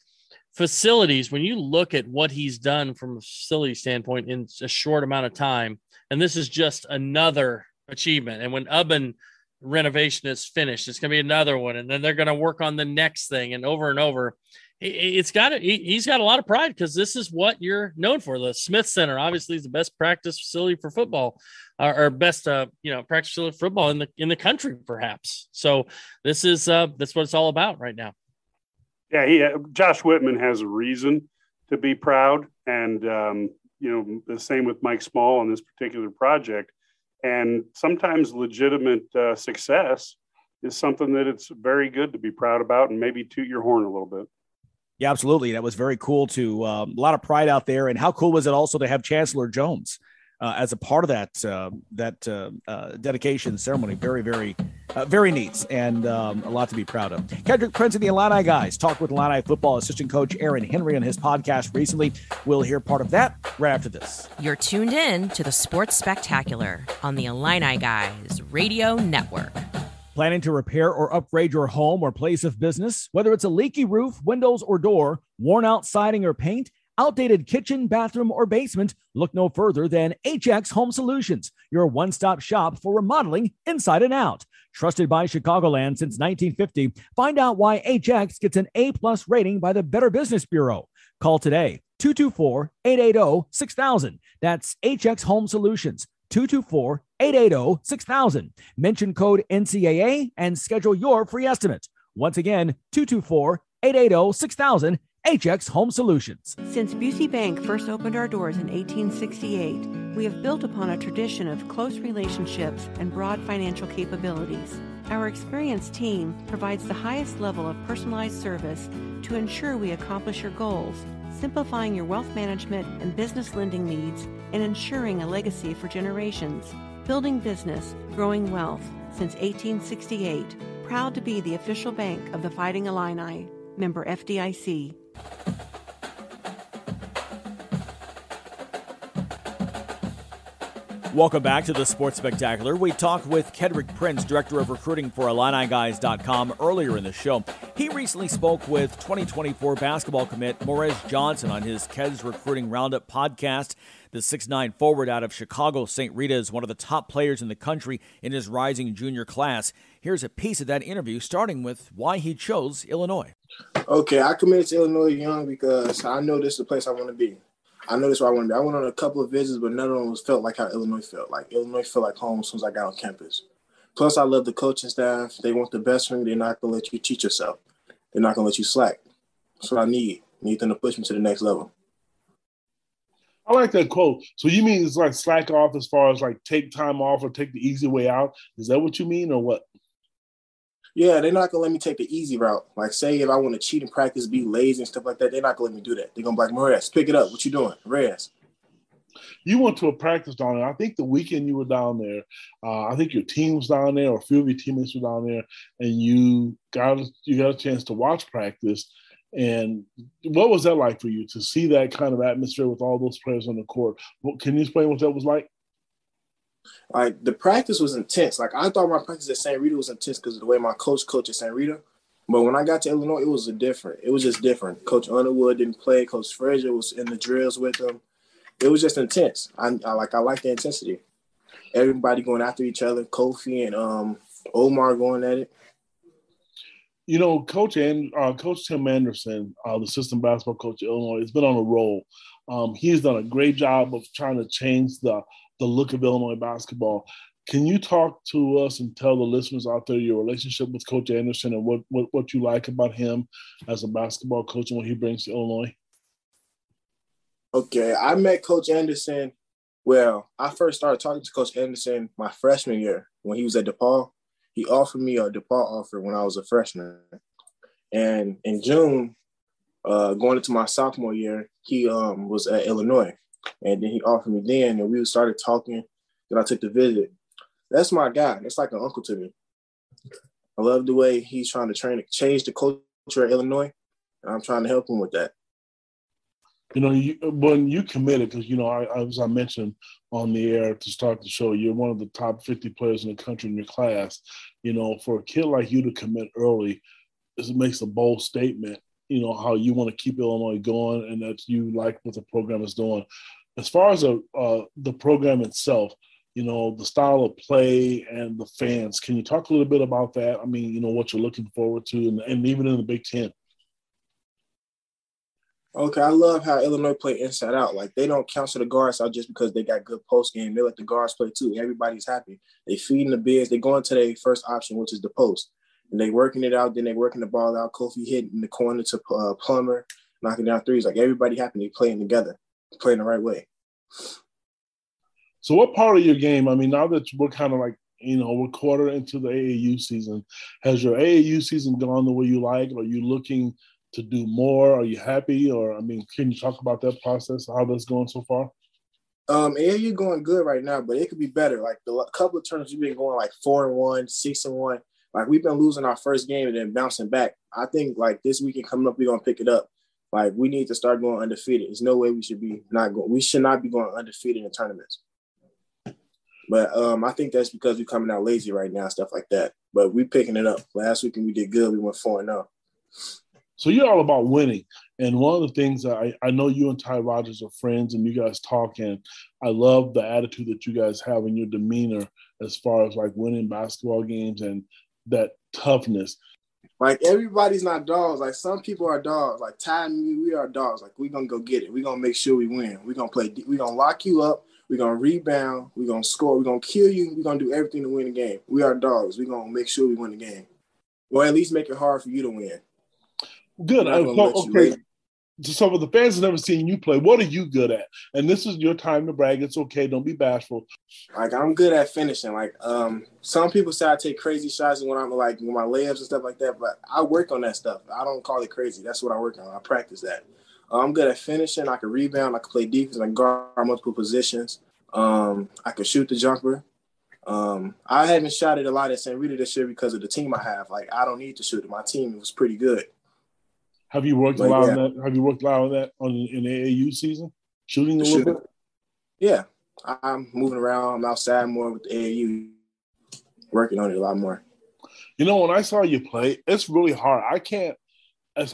facilities. When you look at what he's done from a facility standpoint in a short amount of time, and this is just another achievement. And when Ubben renovation is finished, it's going to be another one, and then they're going to work on the next thing, and over and over it's got it. He's got a lot of pride because this is what you're known for. The Smith Center obviously is the best practice facility for football, or, best uh, you know practice facility for football in the in the country, perhaps. So this is uh, that's what it's all about right now. Yeah, he uh, Josh Whitman has a reason to be proud, and um, you know the same with Mike Small on this particular project. And sometimes legitimate uh, success is something that it's very good to be proud about, and maybe toot your horn a little bit. Yeah, absolutely. That was very cool to um, a lot of pride out there. And how cool was it also to have Chancellor Jones uh, as a part of that uh, that uh dedication ceremony? Very, very, uh, very neat, and um, a lot to be proud of. Kendrick Prince and the Illini guys talked with Illini football assistant coach Aaron Henry on his podcast recently. We'll hear part of that right after this. You're tuned in to the Sports Spectacular on the Illini Guys Radio Network. Planning to repair or upgrade your home or place of business? Whether it's a leaky roof, windows, or door, worn out siding or paint, outdated kitchen, bathroom, or basement, look no further than HX Home Solutions, your one stop shop for remodeling inside and out. Trusted by Chicagoland since 1950, find out why HX gets an A plus rating by the Better Business Bureau. Call today 224 880 6000. That's HX Home Solutions 224 880 6000. Mention code NCAA and schedule your free estimate. Once again, 224 880 6000. HX Home Solutions. Since Busey Bank first opened our doors in 1868, we have built upon a tradition of close relationships and broad financial capabilities. Our experienced team provides the highest level of personalized service to ensure we accomplish your goals simplifying your wealth management and business lending needs, and ensuring a legacy for generations. Building business, growing wealth since 1868. Proud to be the official bank of the Fighting Illini. Member FDIC. Welcome back to the Sports Spectacular. We talked with Kendrick Prince, Director of Recruiting for IlliniGuys.com, earlier in the show. He recently spoke with 2024 basketball commit Morez Johnson on his Keds Recruiting Roundup podcast. The six-nine forward out of Chicago St. Rita is one of the top players in the country in his rising junior class. Here's a piece of that interview, starting with why he chose Illinois. Okay, I committed to Illinois young because I know this is the place I want to be. I know this where I be. I went on a couple of visits, but none of them felt like how Illinois felt. Like Illinois felt like home as soon as I got on campus. Plus, I love the coaching staff. They want the best for me. They're not gonna let you teach yourself. They're not gonna let you slack. That's what I need. I need them to push me to the next level. I like that quote. So you mean it's like slack off as far as like take time off or take the easy way out? Is that what you mean or what? Yeah, they're not gonna let me take the easy route. Like, say if I want to cheat in practice, be lazy and stuff like that, they're not gonna let me do that. They're gonna be like, Reyes, pick it up. What you doing, Reyes? You went to a practice down there. I think the weekend you were down there, uh, I think your team was down there, or a few of your teammates were down there, and you got you got a chance to watch practice. And what was that like for you to see that kind of atmosphere with all those players on the court? What, can you explain what that was like? Like the practice was intense. Like I thought my practice at St. Rita was intense because of the way my coach coached at St. Rita. But when I got to Illinois, it was a different. It was just different. Coach Underwood didn't play. Coach Frazier was in the drills with them. It was just intense. I, I like I like the intensity. Everybody going after each other. Kofi and um, Omar going at it. You know, Coach and uh, Coach Tim Anderson, uh, the assistant basketball coach at Illinois, has been on a roll. Um, he's done a great job of trying to change the the look of Illinois basketball. Can you talk to us and tell the listeners out there your relationship with Coach Anderson and what, what, what you like about him as a basketball coach and what he brings to Illinois? Okay, I met Coach Anderson. Well, I first started talking to Coach Anderson my freshman year when he was at DePaul. He offered me a DePaul offer when I was a freshman. And in June, uh, going into my sophomore year, he um, was at Illinois. And then he offered me then, and we started talking. Then I took the visit. That's my guy. That's like an uncle to me. I love the way he's trying to train, change the culture at Illinois, and I'm trying to help him with that. You know, you, when you committed, because you know, I, as I mentioned on the air to start the show, you're one of the top 50 players in the country in your class. You know, for a kid like you to commit early, it makes a bold statement you know how you want to keep Illinois going and that you like what the program is doing. As far as a, uh, the program itself, you know the style of play and the fans. Can you talk a little bit about that? I mean, you know what you're looking forward to, and, and even in the Big Ten. Okay, I love how Illinois play inside out. Like they don't cancel the guards out just because they got good post game. They let the guards play too. Everybody's happy. They feeding the bigs. They go into their first option, which is the post and they working it out. Then they working the ball out. Kofi hitting in the corner to uh, Plummer, knocking down threes. Like everybody happy. They playing together, playing the right way. So, what part of your game? I mean, now that we're kind of like you know we're quarter into the AAU season, has your AAU season gone the way you like? Are you looking to do more? Are you happy? Or I mean, can you talk about that process? How that's going so far? Um, AAU going good right now, but it could be better. Like the couple of turns we've been going like four and one, six and one. Like we've been losing our first game and then bouncing back. I think like this weekend coming up, we're gonna pick it up. Like we need to start going undefeated. There's no way we should be not going. We should not be going undefeated in tournaments. But um, I think that's because we're coming out lazy right now, stuff like that. But we're picking it up. Last weekend we did good. We went four and zero. Oh. So you're all about winning. And one of the things I, I know you and Ty Rodgers are friends and you guys talk, and I love the attitude that you guys have and your demeanor as far as like winning basketball games and that toughness. Like everybody's not dogs. Like some people are dogs. Like Ty and me, we are dogs. Like we gonna go get it. We gonna make sure we win. We gonna play. We gonna lock you up. We gonna rebound. We gonna score. We gonna kill you. We gonna do everything to win the game. We are dogs. We gonna make sure we win the game, or at least make it hard for you to win. Good. I, okay some of the fans have never seen you play. What are you good at? And this is your time to brag. It's okay. Don't be bashful. Like I'm good at finishing. Like um, some people say I take crazy shots when I'm like with my layups and stuff like that, but I work on that stuff. I don't call it crazy. That's what I work on. I practice that. Uh, I'm good at finishing. I can rebound. I can play defense. I can guard multiple positions. Um, I can shoot the jumper. Um, I haven't shot it a lot at St. Rita this year because of the team I have. Like I don't need to shoot it. My team was pretty good. Have you worked a lot yeah. on that? Have you worked a lot on that on in AAU season? Shooting a little bit? Yeah. I'm moving around. I'm outside more with the AAU, working on it a lot more. You know, when I saw you play, it's really hard. I can't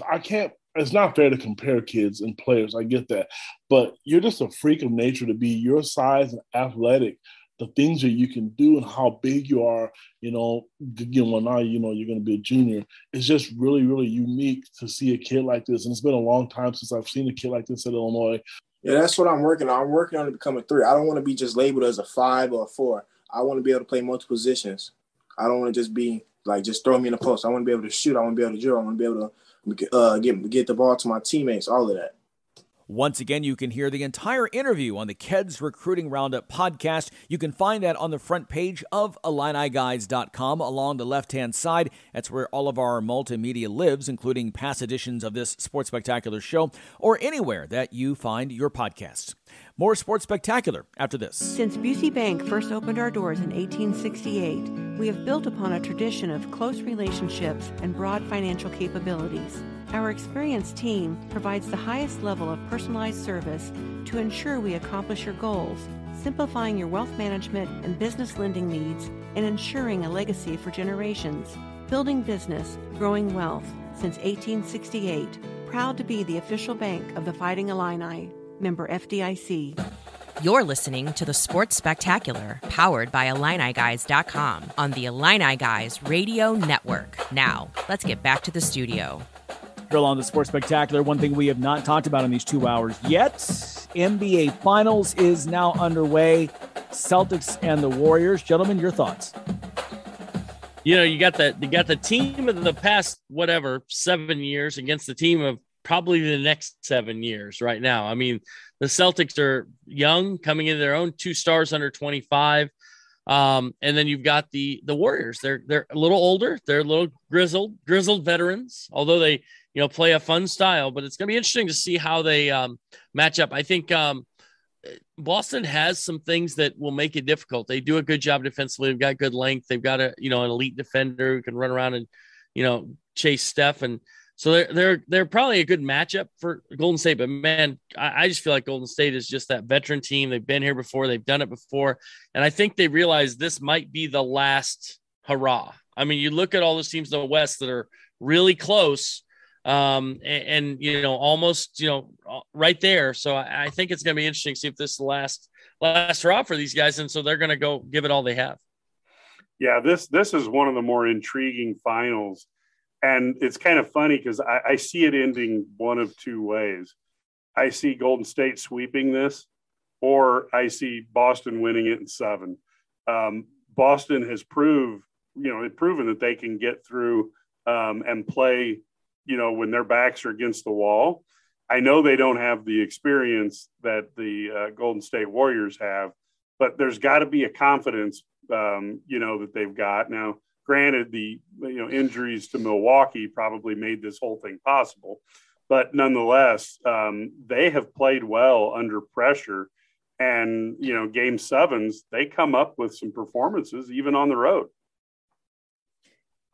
I can't it's not fair to compare kids and players. I get that. But you're just a freak of nature to be your size and athletic the things that you can do and how big you are, you know, you know, now you know you're going to be a junior. It's just really, really unique to see a kid like this. And it's been a long time since I've seen a kid like this at Illinois. Yeah, that's what I'm working on. I'm working on to become a three. I don't want to be just labeled as a five or a four. I want to be able to play multiple positions. I don't want to just be like just throw me in the post. I want to be able to shoot. I want to be able to drill. I want to be able to uh, get get the ball to my teammates. All of that. Once again, you can hear the entire interview on the Keds Recruiting Roundup podcast. You can find that on the front page of IlliniGuys.com along the left hand side. That's where all of our multimedia lives, including past editions of this Sports Spectacular show, or anywhere that you find your podcasts. More Sports Spectacular after this. Since Busey Bank first opened our doors in 1868, we have built upon a tradition of close relationships and broad financial capabilities. Our experienced team provides the highest level of personalized service to ensure we accomplish your goals, simplifying your wealth management and business lending needs and ensuring a legacy for generations. Building business, growing wealth since 1868. Proud to be the official bank of the Fighting Illini. Member FDIC. You're listening to the Sports Spectacular, powered by IlliniGuys.com on the Illini Guys Radio Network. Now, let's get back to the studio. Drill on the Sports Spectacular. One thing we have not talked about in these two hours yet NBA Finals is now underway. Celtics and the Warriors. Gentlemen, your thoughts? You know, you got the you got the team of the past whatever seven years against the team of probably the next seven years right now. I mean, the Celtics are young, coming into their own two stars under 25. Um, and then you've got the the Warriors. They're they're a little older. They're a little grizzled, grizzled veterans, although they you know, play a fun style. But it's going to be interesting to see how they um, match up. I think um, Boston has some things that will make it difficult. They do a good job defensively. They've got good length. They've got a you know an elite defender who can run around and you know chase Steph and. So they're they're they're probably a good matchup for Golden State, but man, I, I, just feel like Golden State is just that veteran team. They've been here before, they've done it before, and I think they realize this might be the last hurrah. I mean, you look at all those teams in the West that are really close, um, and, and, you know almost you know right there. So I, I think it's going to be interesting to see if this last last hurrah for these guys, and so they're going to go give it all they have. Yeah, this this is one of the more intriguing finals, and it's kind of funny because I, I see it ending one of two ways. I see Golden State sweeping this, or I see Boston winning it in seven. Um, Boston has proved, you know, proven that they can get through um, and play you know, when their backs are against the wall. I know they don't have the experience that the uh, Golden State Warriors have, but there's got to be a confidence, um, you know, that they've got. Now, granted, the you know injuries to Milwaukee probably made this whole thing possible, but nonetheless, um, they have played well under pressure. And you know, game sevens, they come up with some performances even on the road.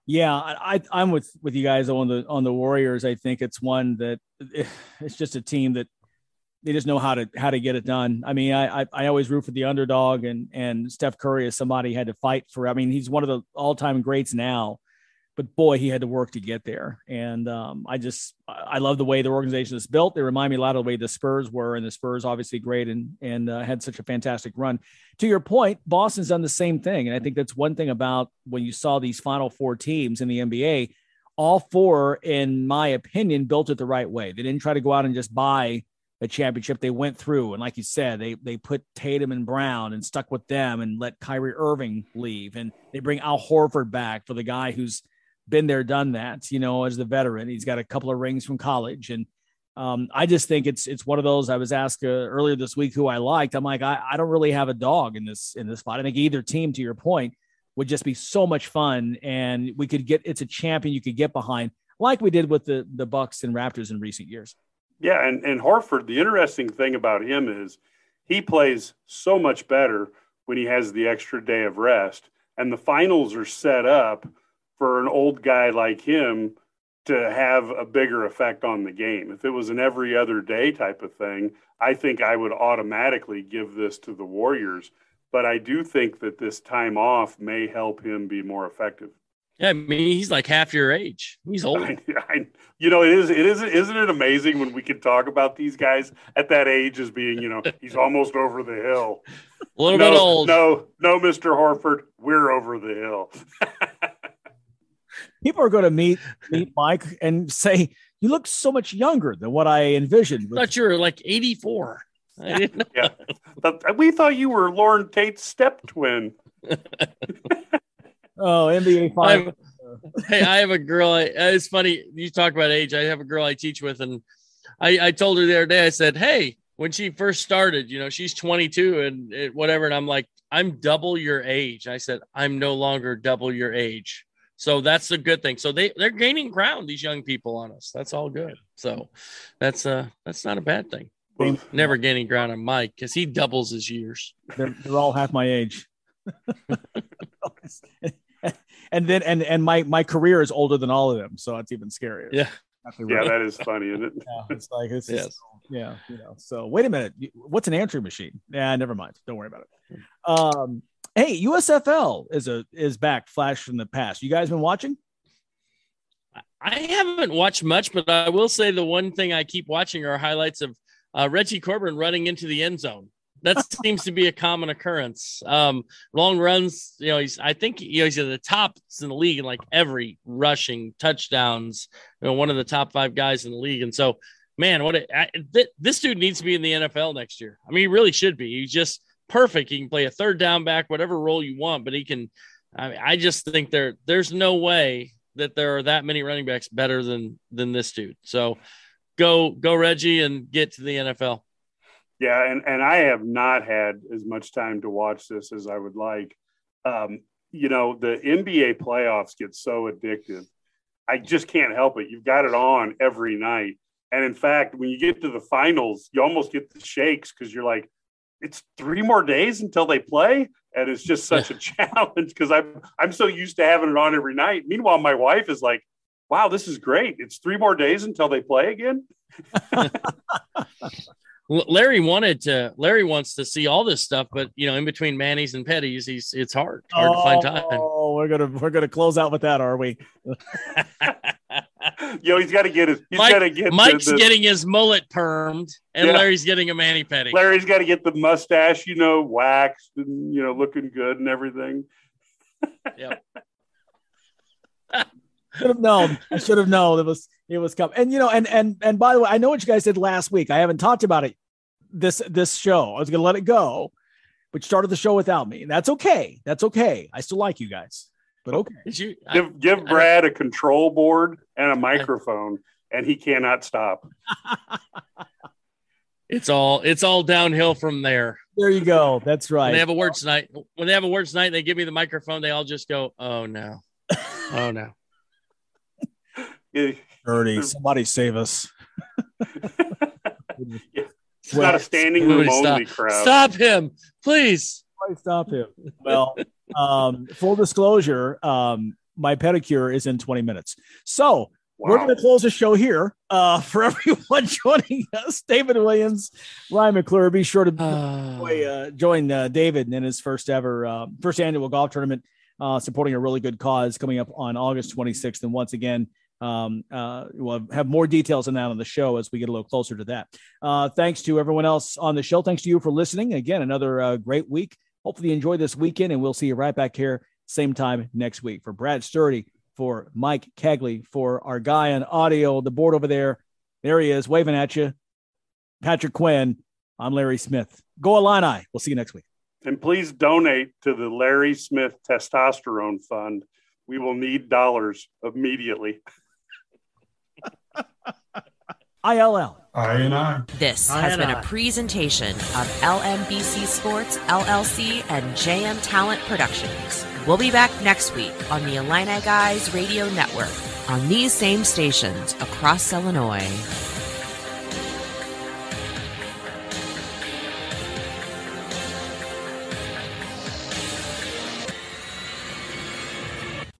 Yeah, I, I'm with with you guys on the on the Warriors. I think it's one that it's just a team that they just know how to how to get it done. I mean, I I, I always root for the underdog, and and Steph Curry is somebody had to fight for. I mean, he's one of the all time greats now, but boy, he had to work to get there. And um, I just I love the way the organization is built. They remind me a lot of the way the Spurs were, and the Spurs obviously great and and uh, had such a fantastic run. To your point, Boston's done the same thing, and I think that's one thing about when you saw these Final Four teams in the NBA. All four, in my opinion, built it the right way. They didn't try to go out and just buy a championship. They went through, and like you said, they they put Tatum and Brown and stuck with them, and let Kyrie Irving leave, and they bring Al Horford back for the guy who's been there, done that, you know, as the veteran. He's got a couple of rings from college. And um, I just think it's it's one of those. I was asked uh, earlier this week who I liked. I'm like, I, I don't really have a dog in this in this spot. I think either team, to your point, would just be so much fun, and we could get it's a champion you could get behind, like we did with the the Bucks and Raptors in recent years. Yeah, and and Horford. The interesting thing about him is he plays so much better when he has the extra day of rest, and the finals are set up for an old guy like him to have a bigger effect on the game. If it was an every other day type of thing, I think I would automatically give this to the Warriors. But I do think that this time off may help him be more effective. Yeah, I mean he's like half your age. He's old. I, I, you know, it is. It is. Isn't it amazing when we can talk about these guys at that age as being, you know, he's almost over the hill. A little no, bit old. No, no, Mister Horford, we're over the hill. people are going to meet meet Mike and say, "You look so much younger than what I envisioned." I thought you were like eighty four. yeah, but we thought you were Lauren Tate's step twin. oh, NBA five. hey, I have a girl. I, uh, it's funny you talk about age. I have a girl I teach with, and I, I told her the other day, I said, Hey, when she first started, you know, she's 22 and it, whatever. And I'm like, I'm double your age. I said, I'm no longer double your age. So that's a good thing. So they, they're gaining ground, these young people on us. That's all good. So that's uh that's not a bad thing. Never gaining ground on Mike because he doubles his years. They're, they're all half my age. and then and and my my career is older than all of them, so it's even scarier. Yeah. Yeah, that is funny, isn't it? Yeah, it's like it's Yes. just, yeah, you know. So wait a minute, what's an answering machine? Yeah, never mind. Don't worry about it. Um, hey, USFL is a is back. Flash from the past. You guys been watching? I haven't watched much, but I will say the one thing I keep watching are highlights of uh, Reggie Corbin running into the end zone. That seems to be a common occurrence. Um, long runs, you know, he's I think you know he's at the top in the league in like every rushing touchdowns. You know, one of the top five guys in the league, and so man, what a, I, th- this dude needs to be in the NFL next year. I mean, he really should be. He just perfect. He can play a third down back, whatever role you want, but he can. I, mean, I just think there there's no way that there are that many running backs better than than this dude. So go go Reggie and get to the NFL. Yeah, and, and I have not had as much time to watch this as I would like. Um, you know, the NBA playoffs get so addictive. I just can't help it. You've got it on every night. And in fact, when you get to the finals, you almost get the shakes because you're like, it's three more days until they play. And it's just such a challenge because I'm I'm so used to having it on every night. Meanwhile, my wife is like, wow, this is great. It's three more days until they play again. Larry wanted to. Larry wants to see all this stuff, but you know, in between Manny's and Petty's, he's it's hard, hard to find time. Oh, We're gonna we're gonna close out with that, are we? Yo, he's got to get his. He's Mike- got to get. Mike's the- getting his mullet permed, and Yeah. Larry's getting a Manny Petty. Larry's got to get the mustache, you know, waxed and you know, looking good and everything. Yeah. should have known. I should have known it was it was coming. And you know, and and and by the way, I know what you guys did last week. I haven't talked about it this this show. I was gonna let it go, but you started the show without me. And that's okay. That's okay. I still like you guys. But okay. Did you Give give Brad a control board and a microphone, and he cannot stop. It's all it's all downhill from there. There you go. That's right. When they have a words night, when they have a words night, they give me the microphone. They all just go, "Oh no, oh no." Dirty. Somebody save us. It's not a standing room only stop, crowd. Stop him, please. Somebody stop him. Well, um, full disclosure, um, my pedicure is in 20 minutes. So we're going to close the show here. Uh, for everyone joining us, David Williams, Ryan McClure, be sure to enjoy, uh, join uh, David in his first ever, uh, first annual golf tournament, uh, supporting a really good cause coming up on August 26th. And once again, um, uh, we'll have more details on that on the show as we get a little closer to that. Uh, thanks to everyone else on the show. Thanks to you for listening. Again, another uh, great week. Hopefully, you enjoy this weekend, and we'll see you right back here, same time next week. For Brad Sturdy, for Mike Kegley, for our guy on audio, the board over there. There he is, waving at you. Patrick Quinn. I'm Larry Smith. Go Illini. We'll see you next week. And please donate to the Larry Smith Testosterone Fund. We will need dollars immediately. ILL. I and I. This I has been I. a presentation of LMBC Sports, LLC, and JM Talent Productions. We'll be back next week on the Illini Guys Radio Network on these same stations across Illinois.